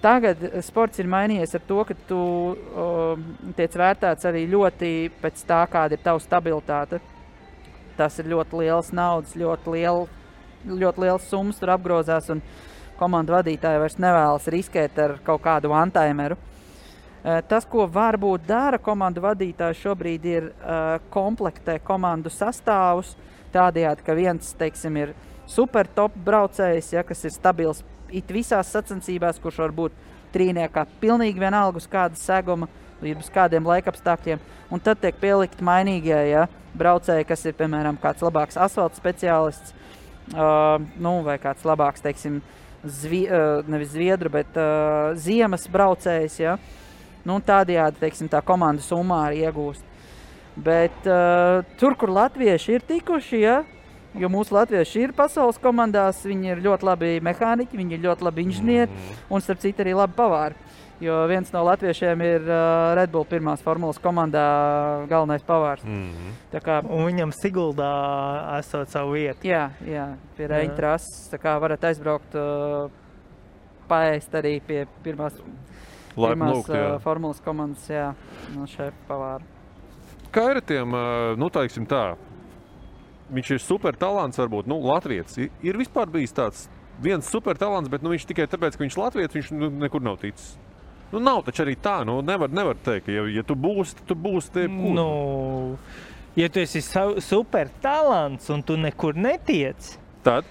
Tagad eh, sports ir mainījies ar to, ka tu uh, tiec vērtēts arī ļoti pēc tā, kāda ir tava stabilitāte. Tas ir ļoti liels naudas, ļoti, liel, ļoti liels summas tur apgrozās, un komandu vadītāji vairs nevēlas riskēt ar kaut kādu antaimeru. Uh, tas, ko varbūt dara komandu vadītājs šobrīd, ir uh, komplektē komandu sastāvus tādējādi, ka viens, teiksim, ir super top braucējs, ja, kas ir stabils it visās sacensībās, kurš var būt trīniekā pilnīgi vienalga uz kāda seguma, uz kādiem laikapstākļiem. Un tad tiek pielikt mainīgie ja, braucēji, kas ir piemēram kāds labāks asfalta speciālists, uh, nu, vai kāds labāks, teiksim, zvi, uh, nevis zviedru, bet uh, ziemas braucējs. Ja. Nu, tādējādi teiksim, tā komanda summā arī iegūst. Bet uh, tur, kur latvieši ir tikuši, ja, jo mūsu latvieši ir pasaules komandās, viņi ir ļoti labi mehāniķi, viņi ir ļoti labi inženieri un, starp citu, arī labi pavāri. Jo viens no latviešiem ir uh, Red Bull pirmās formulas komandā galvenais pavārs. Mhm. Tā kā Un viņam Siguldā esot savu vietu. Jā, jā pie. Reņģa trases. Tā kā varat aizbraukt, uh, paēst arī pie pirmās, pirmās uh, formulas komandas, jā, no šefa pavāra. Kā ir ar tiem, nu, teiksim tā, viņš ir super talants, varbūt nu, Latvijas. Ir, vispār bijis tāds viens super talants, bet nu, viņš tikai tāpēc, ka viņš ir Latvijas, viņš nu, nekur nav ticis. Nu, nav taču arī tā, nu, nevar, nevar teikt, ka, ja, ja tu būsi, tad tu būsi te kur. Nu, ja tu esi super talants un tu nekur netiec, Tad,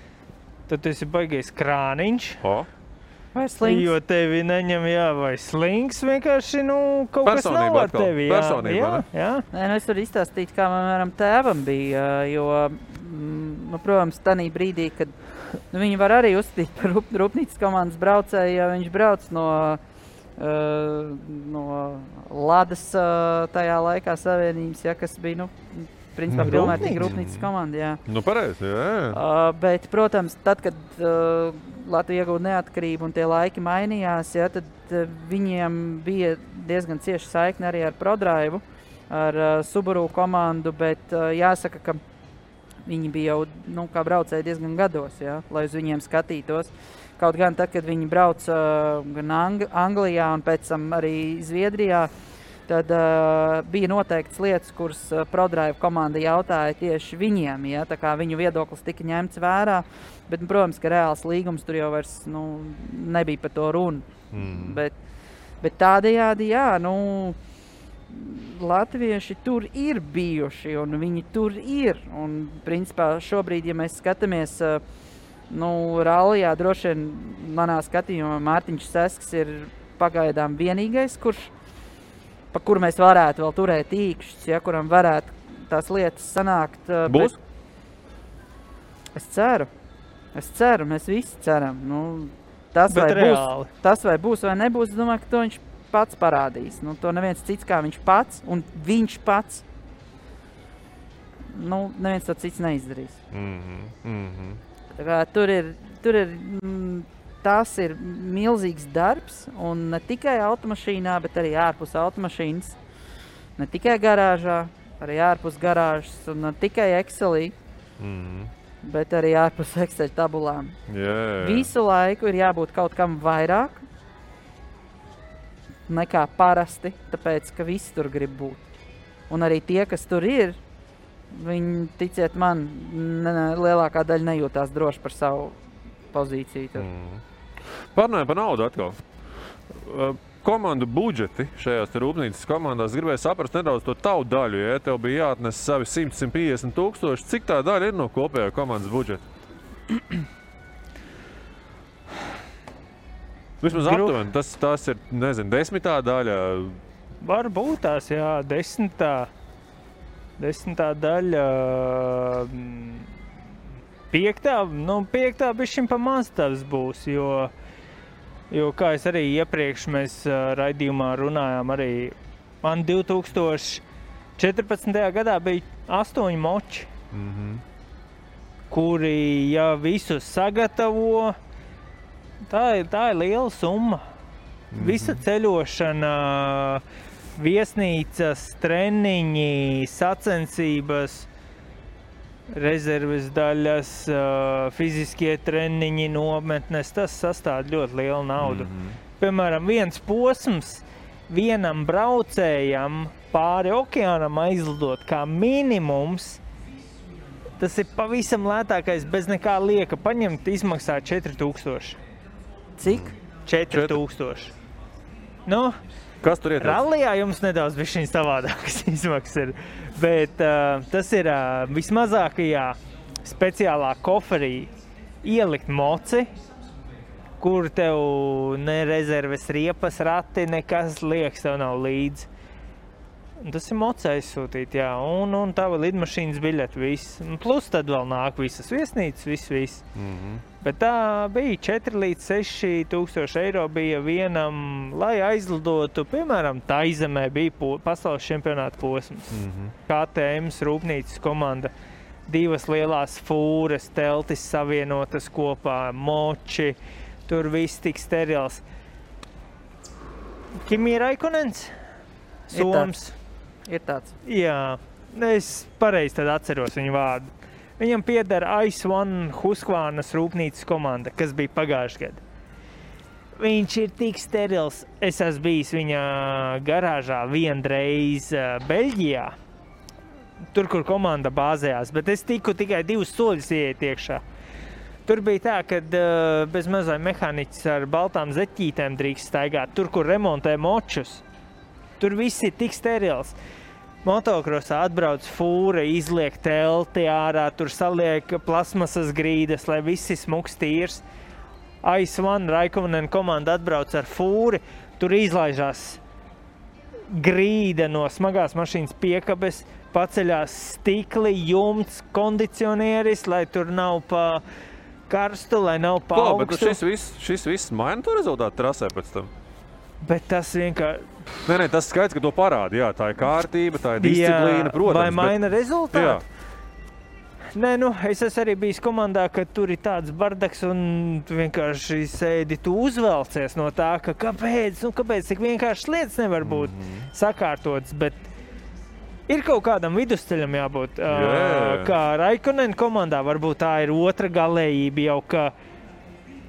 tad tu esi baigais krāniņš. o, Vai slings? Jo tevi neņem, jā, vai slings vienkārši nu, kaut kas Personība ar atkal. tevi. Jā, Personība, jā, jā. Nē, nu es varu izstāstīt, kā manam tēvam bija. Jo, mm, nu, protams, tajā brīdī, kad nu, viņi var arī uzskatīt par rup- rūpnīcas komandas braucēju, ja viņš brauc no, uh, no Ladas uh, tajā laikā savienības, ja, kas bija nu, principā Nu, pilnvērtīga rūpnīca. rūpnīcas komanda. Jā. nu pareizi, jā, jā. Uh, bet, protams, tad, kad uh, Latvija iegūta neatkarību un tie laiki mainījās, ja, tad uh, viņiem bija diezgan cieša saikne arī ar ProDrive, ar uh, Subaru komandu. Bet uh, jāsaka, ka viņi bija jau nu, kā braucēji diezgan gados, ja, lai uz viņiem skatītos. Kaut gan tad, kad viņi brauca uh, gan Ang Anglijā un pēc tam arī Zviedrijā, tad uh, bija noteikts lietas, kuras uh, ProDrive komanda jautāja tieši viņiem. Ja, viņu viedoklis tika ņemts vērā, bet, nu, protams, ka reāls līgums tur jau vairs nu, nebija par to runa. Mm. Bet, bet tādējādi, jā, nu, Latvieši tur ir bijuši un viņi tur ir. Un, principā, šobrīd, ja mēs skatāmies, uh, nu, Rālijā, droši vien manā skatījumā Mārtiņš Sesks ir pagaidām vienīgais, kurš, pa kuru mēs varētu vēl turēt īkšķus, ja kuram varētu tās lietas sanākt. uh, Būs? Es ceru. Es ceru, mēs visi ceram. Nu, tas, Bet vai būs, reāli. tas vai būs vai nebūs, es domāju, ka to viņš pats parādīs. Nu, to neviens cits kā viņš pats un viņš pats. Nu, neviens to cits neizdarīs. Mm -hmm. Mm -hmm. Tur ir, tur ir mm, tas ir milzīgs darbs, un ne tikai automašīnā, bet arī ārpus automašīnas. Ne tikai garāžā, arī ārpus garāžas, un ne tikai Excelī, Mm -hmm. bet arī ārpus Excel tabulām. Jā. Visu laiku ir jābūt kaut kam vairāk nekā parasti, tāpēc ka visi tur grib būt. Un arī tie, kas tur ir, viņi, ticiet man, ne, ne, lielākā daļa nejūtās droši par savu pozīciju. Tur. Mm. Parunājot par naudu atkal. Komandu budžeti šajās rūpnīcas komandās gribēja saprast nedaudz to tavu daļu. Ja tev bija jāatnes savi 100-150 tūkstoši, cik tā daļa ir no kopējā komandas budžeta? Vismaz Gru- aptuveni tas, tas ir nezinu, desmitā daļa. Varbūt tās, jā, desmitā, desmitā daļa. mm, Piektā, nu, piektā bija šim pamazs tas būs, jo, jo, kā es arī iepriekš mēs ā, raidījumā runājām, arī man 2014. gadā bija astoņi moči, Mm -hmm. kuri, ja visus sagatavo, tā ir, tā ir liela summa. Visa ceļošana, viesnīcas, treniņi, sacensības, rezerves daļas, fiziskie treniņi, nometnes. Tas sastāv ļoti lielu naudu. Mhm. Piemēram, viens posms vienam braucējam pāri okeānam aizlidot kā minimums. Tas ir pavisam lētākais, bez nekā lieka. Paņemt, izmaksā 4000. Cik? 4000. Nu, Kas tur ir? Rallijā jums nedaudz bija savādākas izmaksas. Ir. Bet uh, tas ir uh, vismazākajā speciālā koferī ielikt moci, kur tev ne rezerves riepas rati, nekas liekas tev nav līdzi. Tas ir mocis aizsūtīt, jā, un, un tā vēl lidmašīnas biļete, viss. Plus tad vēl nāk visas viesnīcas, viss, viss. Mm -hmm. Bet tā bija 4 līdz 6 tūkstoši eiro bija vienam, lai aizlidotu, piemēram, Taizemē bija po, pasaules čempionāta posms. Mm -hmm. KTM rūpnīcas komanda, divas lielas fūres, teltis savienotas kopā, moči, tur viss tik sterils. Raikonens, Ir Soms. Ir tāds. Jā, es pareizi atceros viņu vārdu. Viņam pieder Ice One Huskvānas rūpnīcas komanda, kas bija pagājušajā gadā. Viņš ir tik sterils. Es esmu bijis viņa garāžā vienreiz ā, Beļģijā. tur, kur komanda bāzējās. Bet es tiku tikai divus soļus ieiet iekšā. Tur bija tā, ka uh, bez mazā mehāniķis ar baltām zeķītēm drīkst staigāt. Tur, kur remontē močus, tur viss ir tik sterils. Motokrosā atbrauc fūra, izliek telti ārā, tur saliek plasmasas grīdas, lai viss ir smuks tīrs. Aizvan Raikonen komanda atbrauc ar fūri, tur izlaižās grīda no smagās mašīnas piekabes, paceļās stikli, jumts, kondicionieris, lai tur nav pa karstu, lai nav pa augstu. šis viss, šis viss maina to rezultātu trasē pēc tam. Bet tas vienkārši Nē, nē, tas skaidrs, ka to parāda. Jā, tā ir kārtība, tā ir disciplīna, Jā, protams. Vai maina rezultātu? Jā. Nē, nu, es esmu arī bijis komandā, ka tur ir tāds bardaks, un tu vienkārši sēdi, tu uzvelcies no tā, ka kāpēc, nu, kāpēc tik vienkārši lietas nevar būt mm. -hmm. sakārtotas. Bet ir kaut kādam vidusceļam jābūt. Jā. Uh, kā Raikonen komandā, varbūt tā ir otra galējība jau. ka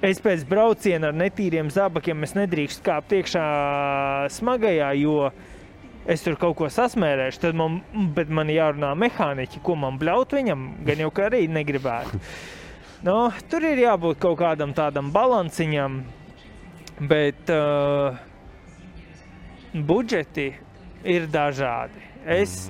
Es pēc brauciena ar netīriem zābakiem nedrīkstu kāpt iekšā smagajā, jo es tur kaut ko sasmērēšu. Tad man, man jārunā mehāniķi, ko man bļaut viņam, gan jau kā arī negribētu. No, tur ir jābūt kaut kādam tādam balanciņam, bet uh, budžeti ir dažādi. Es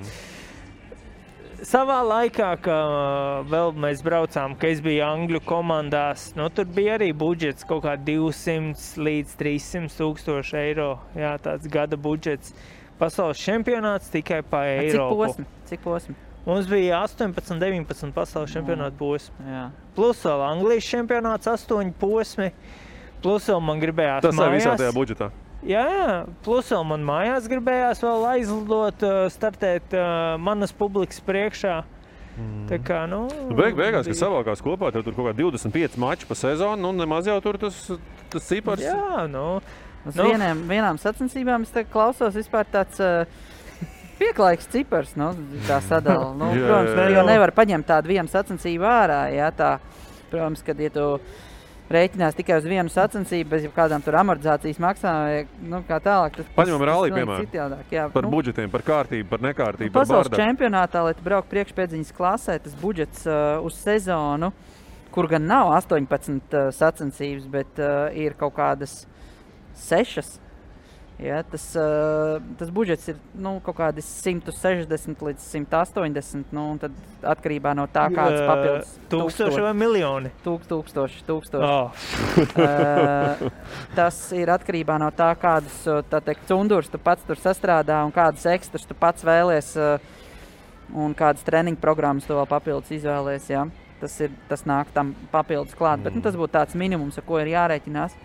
savā laikā, kad vēl mēs braucām, kad es biju Angļu komandās, nu, tur bija arī budžets kaut kā 200 līdz 300 tūkstoši eiro. Jā, tāds gada budžets. Pasaules čempionāts tikai pa Cik Eiropu. posmi? Cik posmi? Mums bija 18, 19 pasaules čempionāta posmi. Jā. Plus vēl Anglijas čempionāts, 8 posmi. Plus vēl man gribējās Tas ir mājās. visā tajā budžetā. Jā, plus vēl man mājās gribējās vēl aizlidot, startēt manas publikas priekšā. Mm. Tā kā, nu, beig, beigās, kad savākās kopā, tad tur kaut kā 25 mači pa sezonu, nu nemaz jau tur tas, tas cipars. Jā, nu. Uz Nu. vieniem, vienām sacensībām es klausos vispār tāds uh, pieklājīgs cipars, nu, tā sadala. Nu, protams, jo nevar paņemt tādu vienu sacensību ārā, jā, tā, protams, kad, ja tu rēķinās tikai uz vienu sacensību, bez kādām tur amortizācijas maksām, vai, nu, kā tālāk, tas Paņemam pilnīgi piemēram. citādāk, jā, Par nu, budžetiem, par kārtību, par nekārtību. Par Pasaules bardaku. čempionātā, lai tu brauktu priekšpēdziņas klasē, tas budžets uh, uz sezonu, kur gan nav 18 uh, sacensības, bet uh, ir kaut kādas 6. Ja, tas, uh, tas budžets ir nu, kaut kādi 160 līdz 180. Nu, tad atkarībā no tā, kāds Ā, papildus tūkstoši vai miljoni? Tūk, tūkstoši, tūkstoši. Oh. uh, tas ir atkarībā no tā, kādus uh, teikt, cundurus tu pats tur sastrādā un kādas ekstrus tu pats vēlies. Uh, un kādas treniņu programmas tu vēl papildus izvēlēsies. Ja? Tas, ir, tas nāk tam papildus klāt. Mm. Bet, nu, tas būtu tāds minimums, ar ko ir jārēķinās.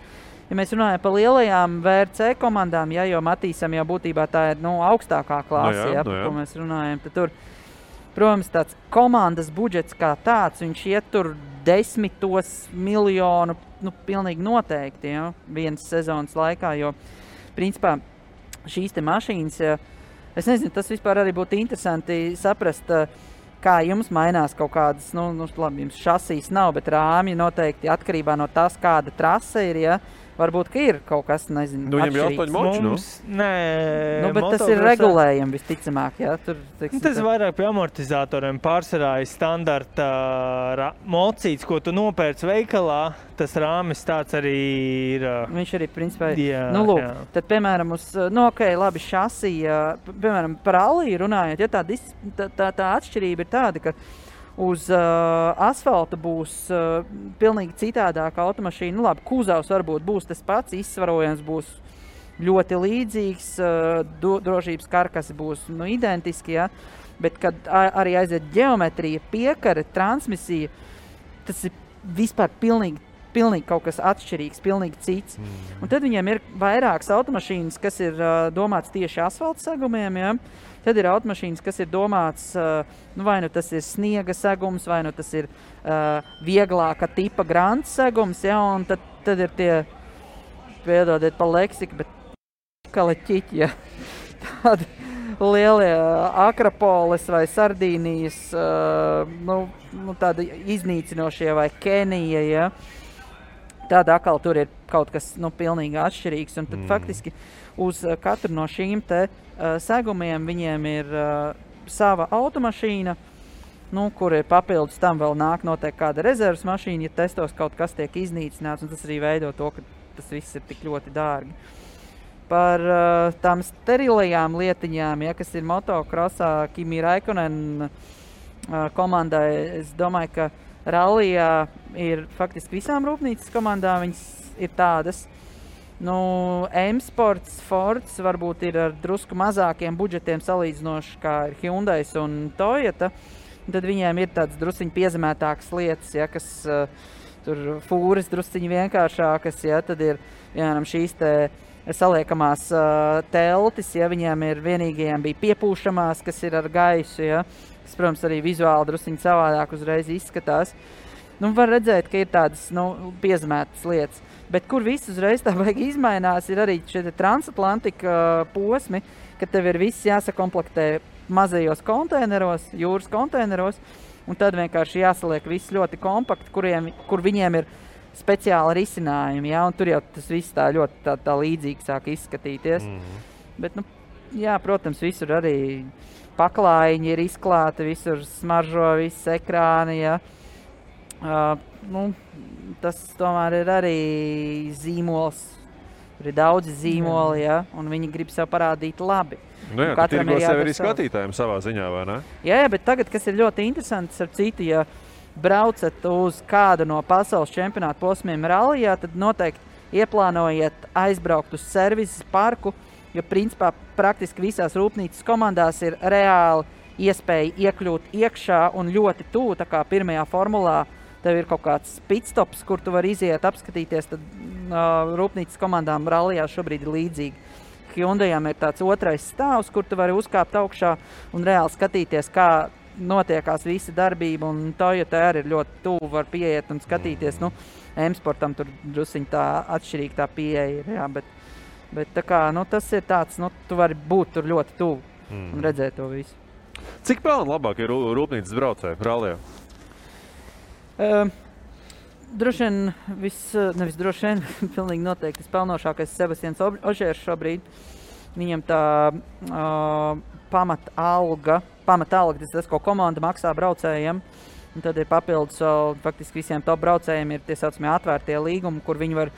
Ja mēs runājam par lielajām VRC komandām, ja, jo Matīsam jau būtībā tā ir nu, augstākā klase, Nu jā, ja, nu par jā. ko mēs runājam, tur, protams, tāds komandas budžets kā tāds, viņš iet tur desmitos miljonu, nu, pilnīgi noteikti, ja, vienas sezonas laikā, jo, principā, šīs mašīnas, ja, es nezinu, tas vispār arī būtu interesanti saprast, kā jums mainās kaut kādas, nu, nu labi, jums šasīs nav, bet rāmji noteikti atkarībā no tās, kāda trase ir, ja, varbūt, ka ir kaut kas, nezinu, Nu, viņam atšķirīgs. astoņi moči, nu. Nē, Nu, bet tas ir regulējumi visticamāk. Jā, tur, teiksim, Tas tā- vairāk pie amortizatoriem pārsvarā ir standarta ra- mocīts, ko tu nopērci veikalā. Tas rāmis tāds arī ir. ā, Viņš arī principā Jā, nu, lūk, jā. tad, piemēram, uz nu, okay, labi, šasī, piemēram, par aliju runājot, ja tā, tā, tā, atšķirība ir tāda, ka uz uh, asfalta būs uh, pilnīgi citādāka automašīna. Nu, labi, kūzavs varbūt būs tas pats, izsvarojums būs ļoti līdzīgs, uh, do, drošības karkas būs nu, identiski, ja? bet kad arī aiziet geometrija, piekara, transmisija, tas ir vispār pilnīgi. Pilnīgi kaut kas atšķirīgs, pilnīgi cits. Mm. Un tad viņiem ir vairākas automašīnas, kas ir uh, domātas tieši asfalta segumiem. Ja? Tad ir automašīnas, kas ir domātas, uh, nu, vai nu tas ir sniega segums, vai nu tas ir uh, vieglāka tipa grāmatas segums. Ja? Tad, tad ir tie, piedodiet, pa leksiku, bet kaleķiķi. Ja? Tādi lielie akropolis vai sardīnijas, uh, nu, nu, tādi iznīcinošie vai kenija. Ja? Tāda atkal tur ir kaut kas nu, pilnīgi atšķirīgs. Tad mm. faktiski uz uh, katru no šīm te, uh, segumiem viņiem ir uh, sava automašīna, nu, kur ir papildus tam vēl nāk noteikti kāda rezerves mašīna, ja testos kaut kas tiek iznīcināts, un tas arī veido to, ka tas viss ir tik ļoti dārgi. Par uh, tām sterilajām lietiņām, ja, kas ir motokrosā, Kimi Raikonen uh, komandai, es domāju, ka rallijā ir faktiski visām rūpnīcas komandām viņas ir tādas. Nu, M-sports, Fords varbūt ir ar drusku mazākiem budžetiem salīdzinoši kā ir Hyundai un Toyota. Tad viņiem ir tādas druskuļi piezemētākas lietas, ja, kas uh, tur fūras druskuļi vienkāršākas. Ja, tad ir piemēram šīs saliekamās uh, teltis, ja viņiem ir vienīgajiem bija piepūšamās, kas ir ar gaisu. Ja, kas, protams, arī vizuāli druskuļi savādāk uzreiz izskatās. Nu, var redzēt, ka ir tādas nu, piezemētas lietas. Bet kur viss uzreiz tā baigi izmainās, ir arī šie transatlantika uh, posmi, kad tev ir viss jāsakomplektē mazajos konteineros, jūras konteineros, un tad vienkārši jāsaliek viss ļoti kompakti, kuriem, kur viņiem ir speciāli risinājumi. Ja? Tur jau tas viss tā ļoti tā, tā līdzīgi sāk izskatīties. Mm -hmm. Bet, nu, jā, protams, visur arī paklājiņi ir izklāti, visur smaržo, viss ekrāni. Ja? Uh, nu, tas tomēr ir arī zīmols. Tur ir daudzi zīmoli, ja, un viņi grib sev parādīt labi. Nu jā, katram ir jābūt arī skatītājiem savā ziņā, vai ne? Jā, jā, bet tagad, kas ir ļoti interesants, ar citu, ja braucat uz kādu no pasaules čempionāta posmiem rallijā, tad noteikti ieplānojiet aizbraukt uz servisu parku, jo principā praktiski visās rūpnīcas komandās ir reāli iespēja iekļūt iekšā un ļoti tuvu, tā kā pirmajā formulā tev ir kaut kāds pitstops, kur tu vari iziet, apskatīties. Tad uh, rūpnīcas komandām rallijā šobrīd ir līdzīgi. Hyundaiam ir tāds otrais stāvs, kur tu vari uzkāpt augšā un reāli skatīties, kā notiekās visa darbība. Un Toyota arī ir ļoti tuvu, var pieiet un skatīties. Nu, M-sportam tur druskuļi tā atšķirīga tā pieeja ir. Jā, bet, bet kā, nu, tas ir tāds, nu, tu vari būt tur ļoti tuvu mm. un redzēt to visu. Cik pelna labāk ir rūpnīcas braucēji rallijā? Uh, droši vien, vis, nevis droši vien, pilnīgi noteikti spēlnošākais Sebastians Ožērs šobrīd. Viņam tā uh, pamata alga, pamata alga, tas tas, ko komanda maksā braucējiem. Un tad ir papildus, uh, faktiski visiem top braucējiem ir tie saucamie atvērtie līgumi, kur viņi var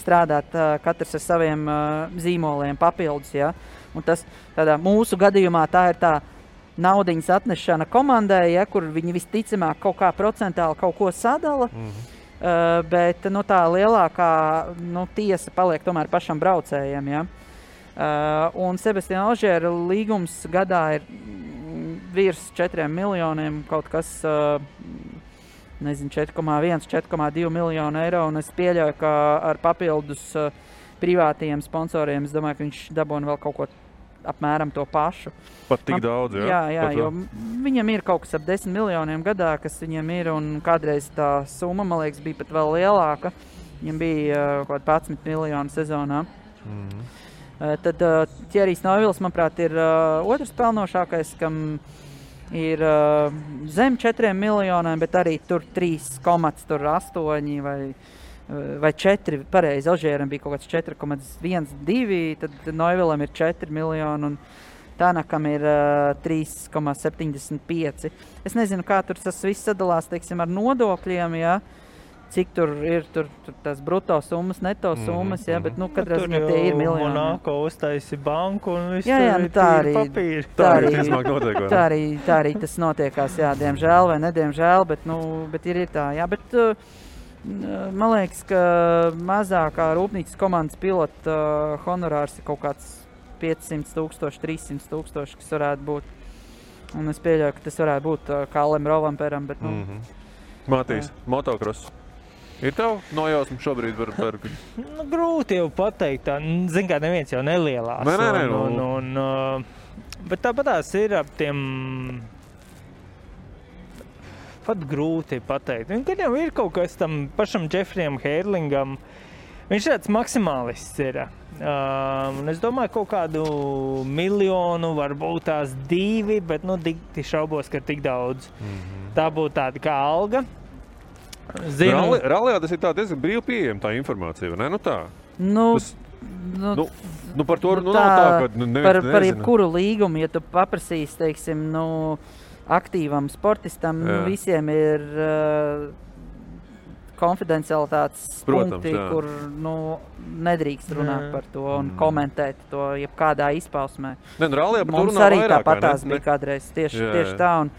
strādāt uh, katrs ar saviem uh, zīmoliem papildus. Ja? Un tas tādā, mūsu gadījumā tā ir tā naudas atnešana komandai, ja, kur viņi visticamāk kaut kā procentuāli kaut ko sadala. Mm -hmm. uh, bet nu, tā lielākā nu, tiesa paliek tomēr pašam braucējiem. Ja. Uh, un Sebastiāna Alžēra līgums gadā ir virs 4 miljoniem, kaut kas uh, nezinu, 4,1, 4,2 miljonu eiro. Es pieļauju, ka ar papildus privātajiem sponsoriem domāju, viņš dabūna vēl kaut ko apmēram to pašu. Pat tik Man, daudz, jā. Jā, jā jo viņam ir kaut kas ap 10 miljoniem gadā, kas viņam ir, un kādreiz tā summa, man liekas, bija pat vēl lielāka. Viņam bija uh, kaut kādi 11 miljoni sezonā. Mm -hmm. tad uh, Thierry Novils, manuprāt, ir otrs pelnošākais, kam ir zem 4 miljoniem, bet arī tur 3,8 vai 4 vai 4, pareizi, Alžēram bija kaut kāds 4,12, tad Noivilam ir 4 miljoni un Tānakam ir uh, 3,75. Es nezinu, kā tur tas viss sadalās, teiksim, ar nodokļiem, ja? cik tur ir tur, tur tās brutto summas, neto mhm, summas, mm, ja? bet, nu, katrā ziņā tie ir miljoni. Monako uztaisi banku un viss jā, jā, nu, tā arī, papīri. Tā, arī, tā, arī, tā arī tas notiekās, jā, diemžēl vai nediemžēl, bet, nu, bet ir, ir tā, jā, bet, uh, Man liekas, ka mazākā rūpnīcas komandas pilota uh, honorārs ir kaut kāds 500 tūkstoši, 300 tūkstoši, kas varētu būt. Un es pieļauju, ka tas varētu būt uh, kā Lemam Rolamperam. Bet, nu, mm -hmm. Matīs, motocross. Ir tev nojausma šobrīd par, par... nu, grūti jau pateikt. Ziniet, kā neviens jau nelielās. Nē, nē, nē. Nu... Un, un, un, uh, bet tāpat tās ir ap tiem pat grūti pateikt. Un, kad jau ir kaut kas tam pašam Jeffreyam Hērlingam, viņš ir tāds maksimālists. Ir. Um, es domāju, ka kaut kādu miljonu, varbūt tās divi, bet nu, tik šaubos, ka tik daudz. Mm -hmm. Tā būtu tāda kā alga. Zinu, Rally, rallijā tas ir diezgan brīvi pieejama tā informācija, ne? Nu tā. Nu, tas... Nu, Nu, nu par to nu, nu, nav tā, ka nu, neviens par, par nezina. jebkuru līgumu, ja tu paprasīsi, teiksim, nu, aktīvam sportistam, Jā. visiem ir uh, konfidencialitātes Protams, punkti, jā. kur nu, nedrīkst runāt Jā. par to un Mm. komentēt to jebkādā izpausmē. Ne, nu, to Mums arī tāpatās ne? bija kādreiz tieši, Jā, tieši jā. tā. Un,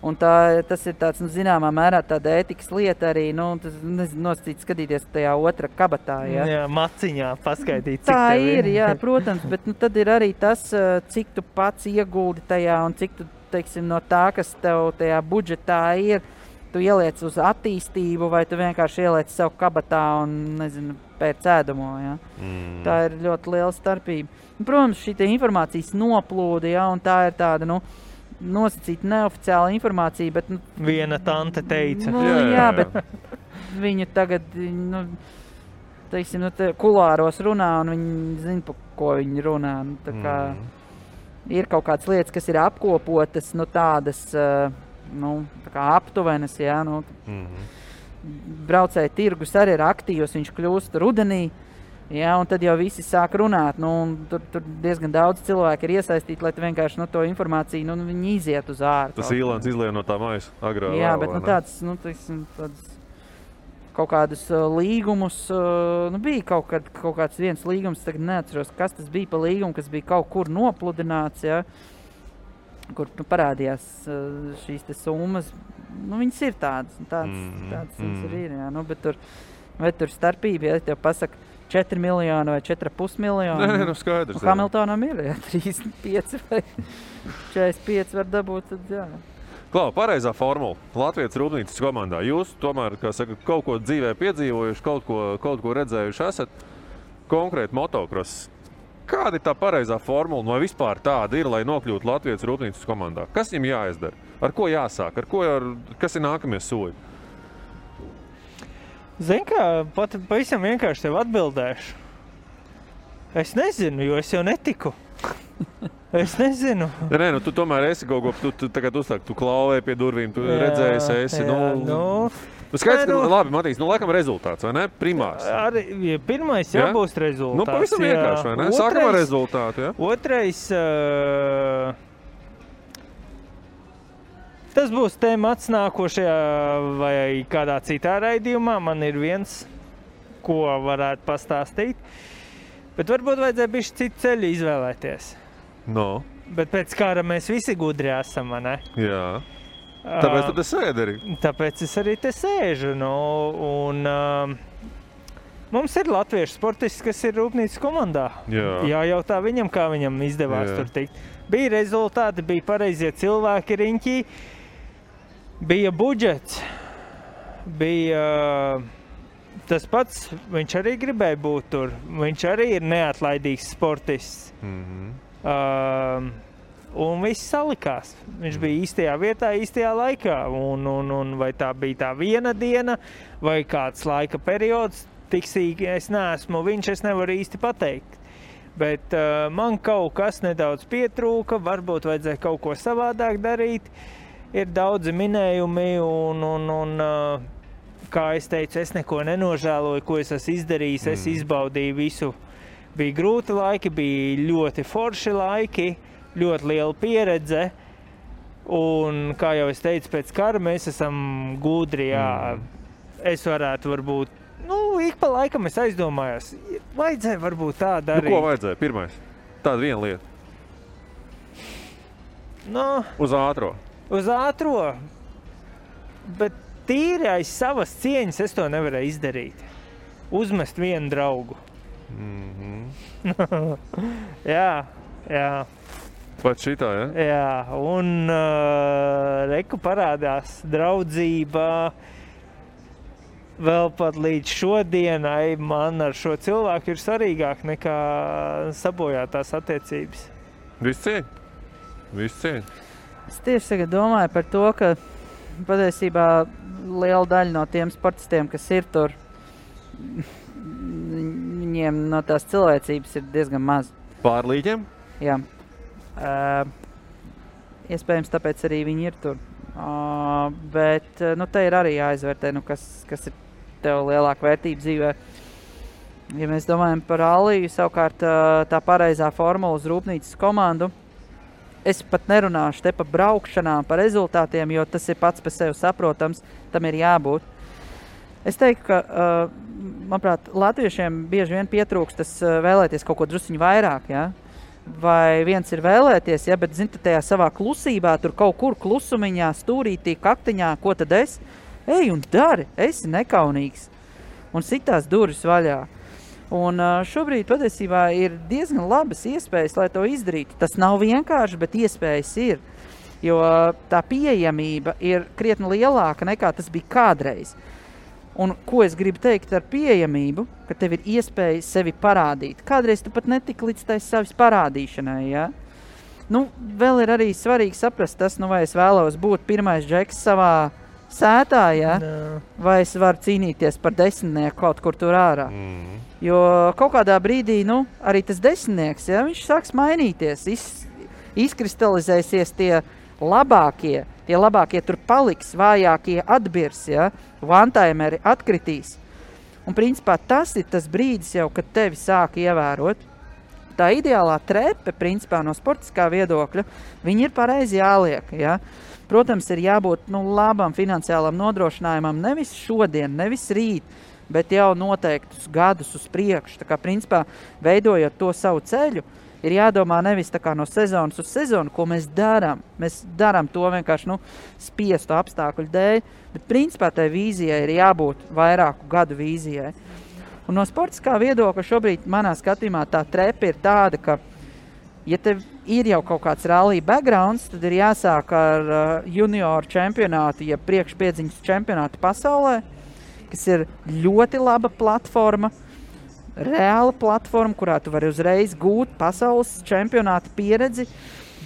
un tā, tas ir tāds, nu, zināmā mērā tāda ētikas lieta arī, nu, tas nezinu, nosacīt skatīties tajā otra kabatā, ja. Jā, maciņā paskaidīt, cik Tā tev ir, jā, protams, bet nu, tad ir arī tas, eh, cik tu pats iegūti tajā un cik tu, teiksim, no tā, kas tev tajā budžetā ir, tu ieliec uz attīstību vai tu vienkārši ieliec sev kabatā un, nezinu, pēc ēdamo, jā. Mm. Tā ir ļoti liela starpība. Protams, šī informācijas noplūde, ja, un tā ir tāda, nu, nosacīta neoficiāla informācija, bet, nu, Viena tante teica. Nu, Jā, jā, jā, bet viņu tagad, nu, teiksim, nu, kulāros runā, un viņi zina, par ko viņi runā. Nu, Mm. Ir kaut kādas lietas, kas ir apkopotas, nu, tādas, eh, nu, tā aptuvenas, jā, nu, Mm. braucēji tirgus arī ir aktīvs, viņš kļūst rudenī. Jā, un tad jau visi sāk runāt. Nu, tur, tur diezgan daudz cilvēku ir iesaistīti, lai vienkārši nu, to informāciju nu, iziet uz ārā. Tas īlāns izlien no tā maisa agrāk. Jā, bet nu, tāds, nu, teiksim, tāds kaut kādus uh, līgumus. Uh, nu, bija kaut, kad, kaut kāds viens līgums, tagad neatceros, kas tas bija par līgumu, kas bija kaut kur nopludināts. Ja, kur nu, parādījās uh, šīs te summas. Nu, viņas ir tādas, tādas, Mhm, tādas viņas mhm. ir. Jā, nu, bet tur, vai tur starpība, ja tev pasaka 4 miljoni vai 4,5 miljoni. Nē, nē, nu skaidrs. Nu, Hamiltonam ir jā, 35 vai 45 var dabūt. Tad, jā. Klau, pareizā formula. Latvijas rūpnīcas komandā. Jūs tomēr, saka, kaut ko dzīvē piedzīvojuši, kaut ko, kaut ko redzējuši esat. Konkrēti motocross. Kāda ir tā pareizā formula, vai vispār tāda ir, lai nokļūtu Latvijas rūpnīcas komandā? Kas viņam jāizdara? Ar ko jāsāk? Ar ko, ar, kas ir nākamie soļi? Zini, kā pat pavisam vienkārši tev atbildēšu. Es nezinu, jo es jau netiku. Es nezinu. Nē, nu, tu tomēr esi kaut ko, tu, tu tagad uzsāk, tu klauvē pie durvīm, tu Jā, redzēji, esi. jā, nu, nu, nu, skaidrs, ka, nu- labi, Matīs, nu, laikam rezultāts, vai ne? Primārs. Arī ja pirmais Jā? jābūt rezultātam. Nu, pavisam vienkārši, vai ne? Sākam ar rezultātu, ja? Otrais. Uh, tas būs temats nākošajā vai kādā citā raidījumā. Man ir viens, ko varētu pastāstīt. Bet varbūt vajadzēja bišķi citu ceļu izvēlēties. No, Bet pēc kara mēs visi gudri esam, jā. Tāpēc tu te sēdi arī. Tāpēc es arī te sēžu. Nu, un, um, mums ir latviešu sportists, kas ir rūpnīcas komandā. Jā. Jājautā viņam, kā viņam izdevās Jā. tur tikt. Bija rezultāti, bija pareizie cilvēki riņķī, bija budžets, bija uh, tas pats. Viņš arī gribēja būt tur. Viņš arī ir neatlaidīgs sportists. Mhm. Um, un viss salikās. Viņš bija īstajā vietā, īstajā laikā. Un, un, un vai tā bija tā viena diena, vai kāds laika periods, tik sīki es neesmu. Viņš es nevaru īsti pateikt. Bet uh, man kaut kas nedaudz pietrūka, varbūt vajadzēja kaut ko savādāk darīt. Ir daudzi minējumi, un, un, un uh, kā es teicu, es neko nenožēloju, ko es esmu izdarījis. Mm. Es izbaudīju visu. Bija grūti laiki, bija ļoti forši laiki, ļoti liela pieredze. Un, kā jau es teicu, pēc kara mēs esam gudri. Jā. Es varētu, varbūt, nu, ik pa laikam es aizdomājos, vajadzēja varbūt tā Nu, darīt. ko vajadzēja? Pirmais. Tāda viena lieta. Nu, Uz ātrā. uz ātro. Bet tīri aiz savas cieņas es to nevarēju izdarīt. Uzmest vienu draugu. Mm -hmm. jā, jā. Pat šitā, ja? Jā, un uh, reku parādās draudzība. Vēl pat līdz šodienai man ar šo cilvēku ir svarīgāk nekā sabojātās attiecības. Viss cieņ. Viss cieņ. Es tieši domāju par to, ka patiesībā liela daļa no tiem sportistiem, kas ir tur, viņiem no tās cilvēcības ir diezgan maz. Pārlīķiem? Jā. Uh, iespējams, tāpēc arī viņi ir tur. Uh, bet uh, nu, te ir arī jāizvērtē, nu, kas, kas ir tev lielāka vērtība dzīvē. Ja mēs domājam par Aliju, savukārt tā pareizā formula uz rūpnīcas komandu, es pat nerunāšu te par braukšanām, par rezultātiem, jo tas ir pats par sevi saprotams, tam ir jābūt. Es teiktu, ka, ā, manuprāt, latviešiem bieži vien pietrūkst tas ā, vēlēties kaut ko drusciņu vairāk, ja? Vai viens ir vēlēties, ja, bet, zini, tajā savā klusībā, tur kaut kur klusumiņā, stūrītī, kaktiņā, ko tad es? Ej un dari, esi nekaunīgs. Un sitās durvis vaļā. Un šobrīd patiesībā ir diezgan labas iespējas, lai to izdarītu. Tas nav vienkārši, bet iespējas ir. Jo tā pieejamība ir krietni lielāka nekā tas bija kādreiz. Un ko es gribu teikt ar pieejamību, ka tev ir iespēja sevi parādīt. Kādreiz tu pat netiki līdz tai savas parādīšanai. Ja? Nu, vēl ir arī svarīgi saprast, tas, nu, vai es vēlos būt pirmais džeks savā sētā, ja? Nā. vai es varu cīnīties par desmitnieku kaut kur tur ārā. Mm. Jo kaut kādā brīdī nu, arī tas desmitnieks ja, sāks mainīties, iz, izkristalizēsies tie labākie. Tie labākie tur paliks, vājākie atbirs, ja, vantaimeri atkritīs. Un principā tas ir tas brīdis, jau, kad tevi sāk ievērot. Tā ideālā trepe, principā no sportiskā viedokļa, viņi ir pareizi jāliek. Ja? Protams, ir jābūt nu, labam finansiālam nodrošinājumam nevis šodien, nevis rīt, bet jau noteiktus gadus uz priekšu. Tā kā, principā, veidojot to savu ceļu, ir jādomā nevis no sezonas uz sezonu, ko mēs darām. Mēs darām to vienkārši nu, spiestu apstākļu dēļ, bet principā tai vīzijai ir jābūt vairāku gadu vīzijai. Un no sportiskā viedokļa šobrīd manā skatījumā tā trepa ir tāda, ka, ja tev ir jau kaut kāds rallija backgrounds, tad ir jāsāk ar uh, junioru čempionātu, ja priekšpiedziņas čempionātu pasaulē, kas ir ļoti laba platforma, reāla platforma, kurā tu vari uzreiz gūt pasaules čempionāta pieredzi,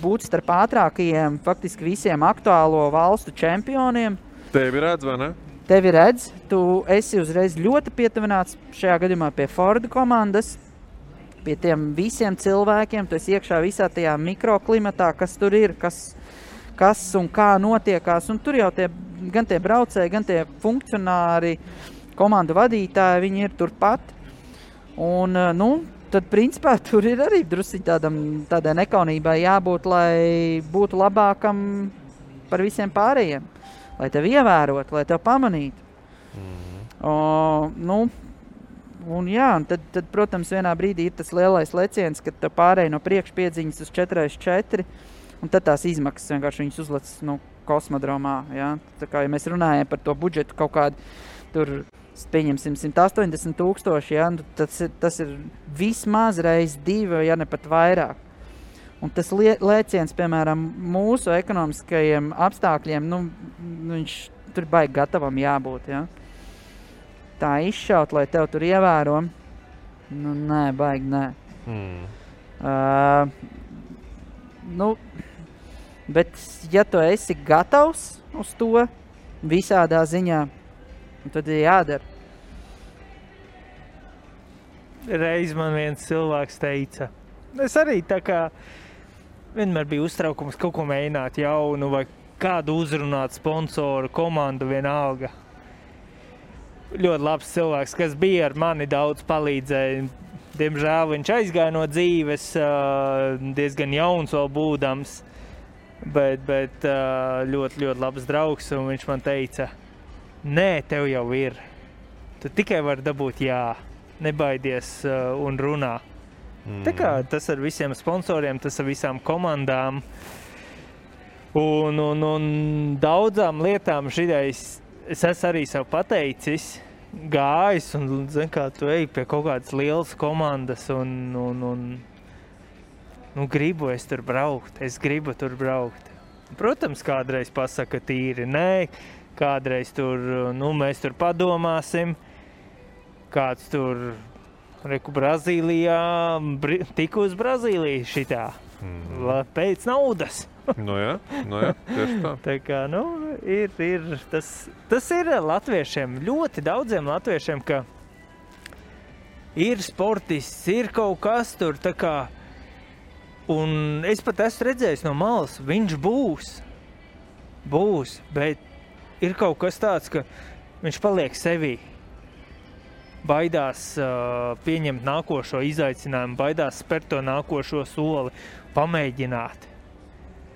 būt starp ātrākajiem, faktiski visiem aktuālo valstu čempioniem. Tevi redz, vai ne? Tevi redz, tu esi uzreiz ļoti pietuvināts šajā gadījumā pie Forda komandas, pie tiem visiem cilvēkiem. Tu esi iekšā visā tajā mikroklimatā, kas tur ir, kas, kas un kā notiekās. Un tur jau tie, gan tie braucēji, gan tie funkcionāri, komandu vadītāji, viņi ir turpat. Un, eh, nu, tad, principā, tur ir arī drusku tādai nekaunībai jābūt, lai būtu labākam par visiem pārējiem. Lai tevi ievērotu, lai tevi pamanītu. O, nu, un, jā, un tad, tad, protams, vienā brīdī ir tas lielais leciens, kad tu pārēji no priekšpiedziņas uz 4,4. Un tad tās izmaksas vienkārši uzlec nu, kosmodromā. Ja? Tā kā ja mēs runājam par to budžetu kaut kādu tur. Pieņemsim 180 tūkstoši, ja, nu, tas, ir, tas ir vismaz reizes divi, ja ne pat vairāk. Un tas lēciens, piemēram, mūsu ekonomiskajiem apstākļiem, nu, nu, viņš tur baigi gatavam jābūt. Ja? Tā izšaut, lai tev tur ievēro, nu, nē, baigi nē. Mm. Uh, nu, bet, ja tu esi gatavs uz to visādā ziņā, tad ir jādara. Reiz man viens cilvēks teica, es arī tā kā vienmēr biju uztraukums kaut ko mēģināt jaunu vai kādu uzrunāt sponsoru, komandu vienalga. Ļoti labs cilvēks, kas bija ar mani daudz palīdzēja. Diemžēl viņš aizgāja no dzīves, diezgan jauns vēl būdams, bet, bet ļoti, ļoti labs draugs. Viņš man teica, nē, tev jau ir. Tu tikai vari dabūt jā, nebaidies un runā. Mm. Tā kā tas ar visiem sponsoriem, tas ar visām komandām. Un, un, un daudzām lietām šitais, es esmu arī sev pateicis, gājis un zin, kā tu ej pie kaut kādas lielas komandas. Un, un, un, nu, gribu es tur braukt, es gribu tur braukt. Protams, kādreiz pasaka tīri nē, kādreiz tur, nu, mēs tur padomāsim, kāds tur Reku Brazīlijā, tiku uz Brazīliju šitā. Mm. Pēc naudas. Nu, jā, nu, jā, tā. Tā kā, nu, ir, ir, tas, tas ir latviešiem, ļoti daudziem latviešiem, ka ir sportists, ir kaut kas tur. Kā, un es pat esmu redzējis no malas, viņš būs. Būs, bet ir kaut kas tāds, ka viņš paliek sevī. baidās uh, pieņemt nākošo izaicinājumu, baidās spērt to nākošo soli, pamēģināt.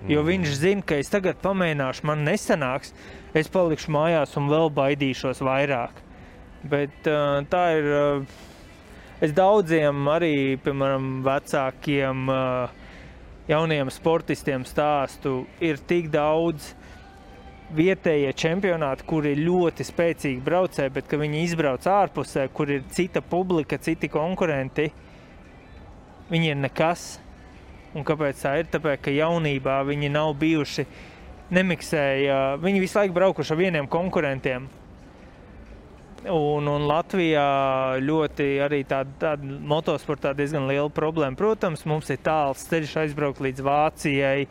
Jo viņš zina, ka es tagad pamēģināšu, man nesanāks, es palikšu mājās un vēl baidīšos vairāk. Bet uh, tā ir. Uh, es daudziem arī, piemēram, vecākiem, uh, jauniem sportistiem stāstu, ir tik daudz vietējie čempionāti, kur ir ļoti spēcīgi braucēji, bet viņi izbrauc ārpusē, kur ir cita publika, citi konkurenti, viņi ir nekas. Un kāpēc tā ir? Tāpēc, ka jaunībā viņi nav bijuši, nemiksēja, viņi visu laiku braukuši ar vieniem konkurentiem. Un, un Latvijā ļoti arī tāda, tāda motosportā diezgan liela problēma. Protams, mums ir tāls ceļš aizbraukt līdz Vācijai,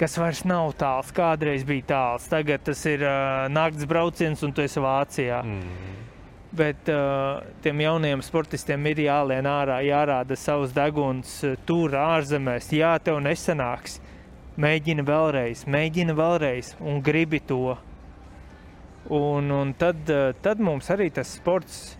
kas vairs nav tāls. Kādreiz bija tāls, tagad tas ir uh, nakts brauciens un tu esi Vācijā. Mm. Bet uh, tiem jauniem sportistiem ir jālien ārā, jārāda savs deguns uh, tur, ārzemēs. Jā, tev nesanāks. Mēģini vēlreiz, mēģini vēlreiz un gribi to. Un, un tad, uh, tad mums arī tas sports,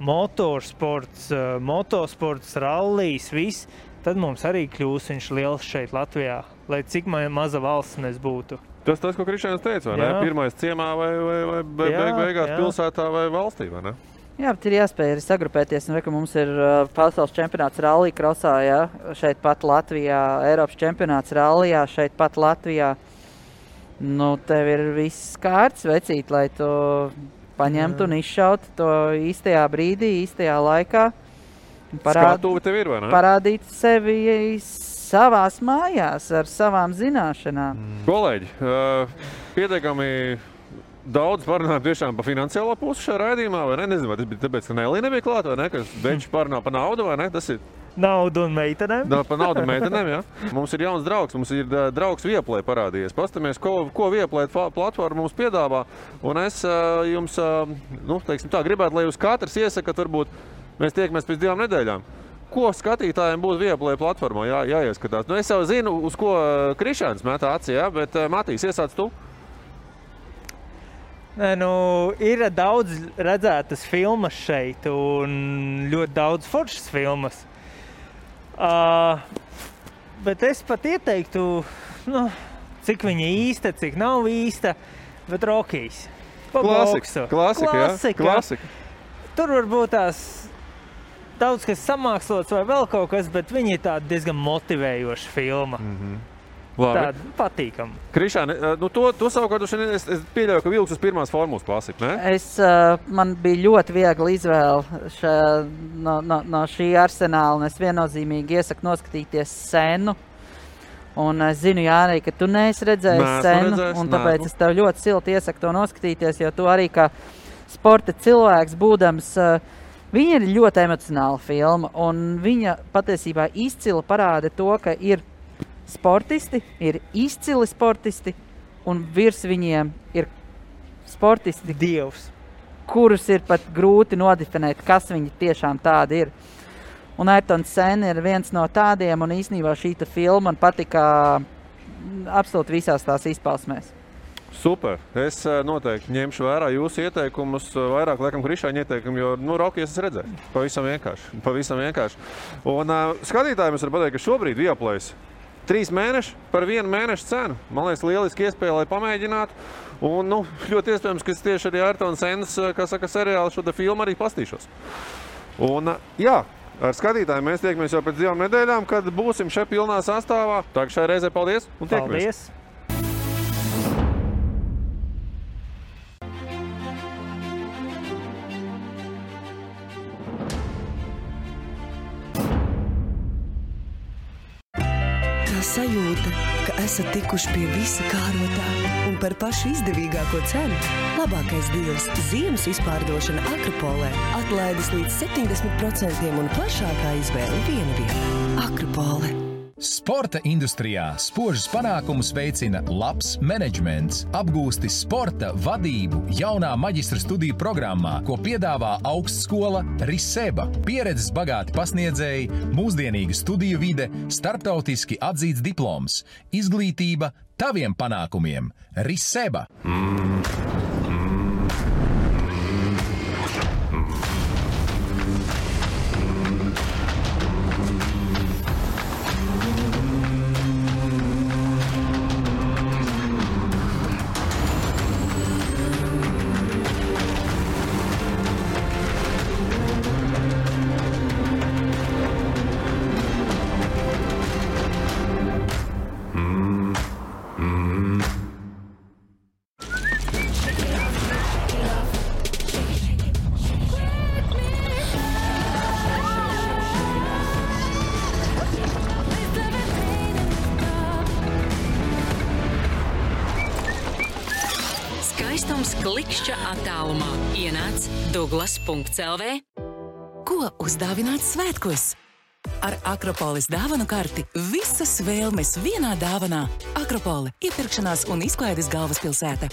motorsports, uh, motosports, rallies, viss. Tad mums arī kļūs viņš liels šeit, Latvijā, lai cik ma maza valsts mēs būtu. Tas tas, ko Krišņēns teica, vai ne? Jā. Pirmais ciemā vai, vai, vai be- Jā, beig, beigās jā. pilsētā vai valstī, vai ne? Jā, bet ir jāspēj arī sagrupēties. Nu, re, mums ir uh, pasaules čempionāts Rallija krosā, ja? šeit pat Latvijā, Eiropas čempionāts Rallijā, šeit pat Latvijā. Nu, tev ir viss kārts, vecīt, lai tu paņemtu un izšautu to īstajā brīdī, īstajā laikā. un Skatuve tev ir, vai ne? parādīt sevi savās mājās ar savām zināšanām. Kolēģi, uh, pietiekami daudz parunājām tiešām par finansiālo pusi šajā raidījumā, vai ne? Nezinu, vai tas bija tāpēc, ka Nelija nebija klāta, vai ne? Ka viņš parunā par naudu, vai ne? Tas ir Naudu un meitenēm. Da, par naudu meitenēm, jā. Mums ir jauns draugs, mums ir draugs Vieplay parādījies. Paskatāmies, ko, ko Vieplay fa- platforma mums piedāvā. Un es ā, jums, ā, nu, teiksim tā, gribētu, lai jūs katrs iesakat, varbūt mēs tiekamies pēc divām nedēļām. Ko skatītājiem būtu Vieplay platformā jā, jāieskatās? Nu, es jau zinu, uz ko ā, Krišāns metā acī, jā, bet ā, Matīs, iesāc tu? Nē, nu, ir daudz redzētas filmas šeit, un ļoti daudz foršas filmas. Uh, bet es pat ieteiktu, nu, cik viņa īsta, cik nav īsta, bet Rokijs. Pa Klasika, klasika, Klasika. klasika. Tur varbūt tās daudz kas samākslots vai vēl kaut kas, bet viņa ir tāda diezgan motivējoša filma. Mm -hmm. Tāda patīkama. Krišāni, ā, nu, to, to savukārt es, es pieļauju, ka vilks uz pirmās formulas klasiku, ne? Es, uh, man bija ļoti viegli izvēle šā, no, no, no šī arsenāla. Es viennozīmīgi iesaku noskatīties senu. Un es zinu, Jānis, ka tu neesi redzējis senu. redzējis, un Tāpēc neesmu. es tev ļoti silti iesaku to noskatīties, jo tu arī kā sporta cilvēks, būdams, uh, viņa ir ļoti emocionāla filma. Un viņa patiesībā izcili parāda to, ka ir sportisti, ir izcili sportisti, un virs viņiem ir sportisti, Dievs. kurus ir pat grūti nodefinēt, kas viņi tiešām tādi ir. Un Aitons Sēne ir viens no tādiem, un īsnībā šī filma man patika mm, absolūti visās tās izpausmēs. Super. Es ā, noteikti ņemšu vērā jūsu ieteikumus, ā, vairāk laikam Krišāņa ieteikumu, jo nu, Rokas es redzēju. Pavisam vienkārši. Pavisam vienkārši. Un uh, skatītājiem es varu pateikt, ka šobrīd Vieplēs trīs mēneši par vienu mēnešu cenu. Man liekas, lieliski iespēja, lai pamēģinātu. Un nu, ļoti iespējams, ka es tieši arī Airtons Sēnes, kā saka, seriālu šo filmu arī pastīšos. Un, ā, jā, ar skatītājiem mēs tiekamies jau pēc divām nedēļām, kad būsim šeit pilnā sastāvā. Tā kā šai reizē paldies un tiekamies! Paldies! Sajūta, ka esat tikuši pie visa kārotā un par pašu izdevīgāko cenu. Labākais deals ziemas izpārdošana Akropolē. Atlaides līdz 70% un plašākā izvēle viena vietā. Sporta industrijā spožus panākumus veicina labs menedžments, apgūsti sporta vadību jaunā maģistra studiju programmā, ko piedāvā augstskola Riseba. Pieredzes bagāti pasniedzēji, mūsdienīga studiju vide, starptautiski atzīts diploms, izglītība taviem panākumiem Riseba. Mm. Douglas.CLV. Ko uzdāvināt svētkos? Ar Akropolis dāvanu karti visas vēlmes vienā dāvanā. Akropole - iepirkšanās un izklaides galvaspilsēta.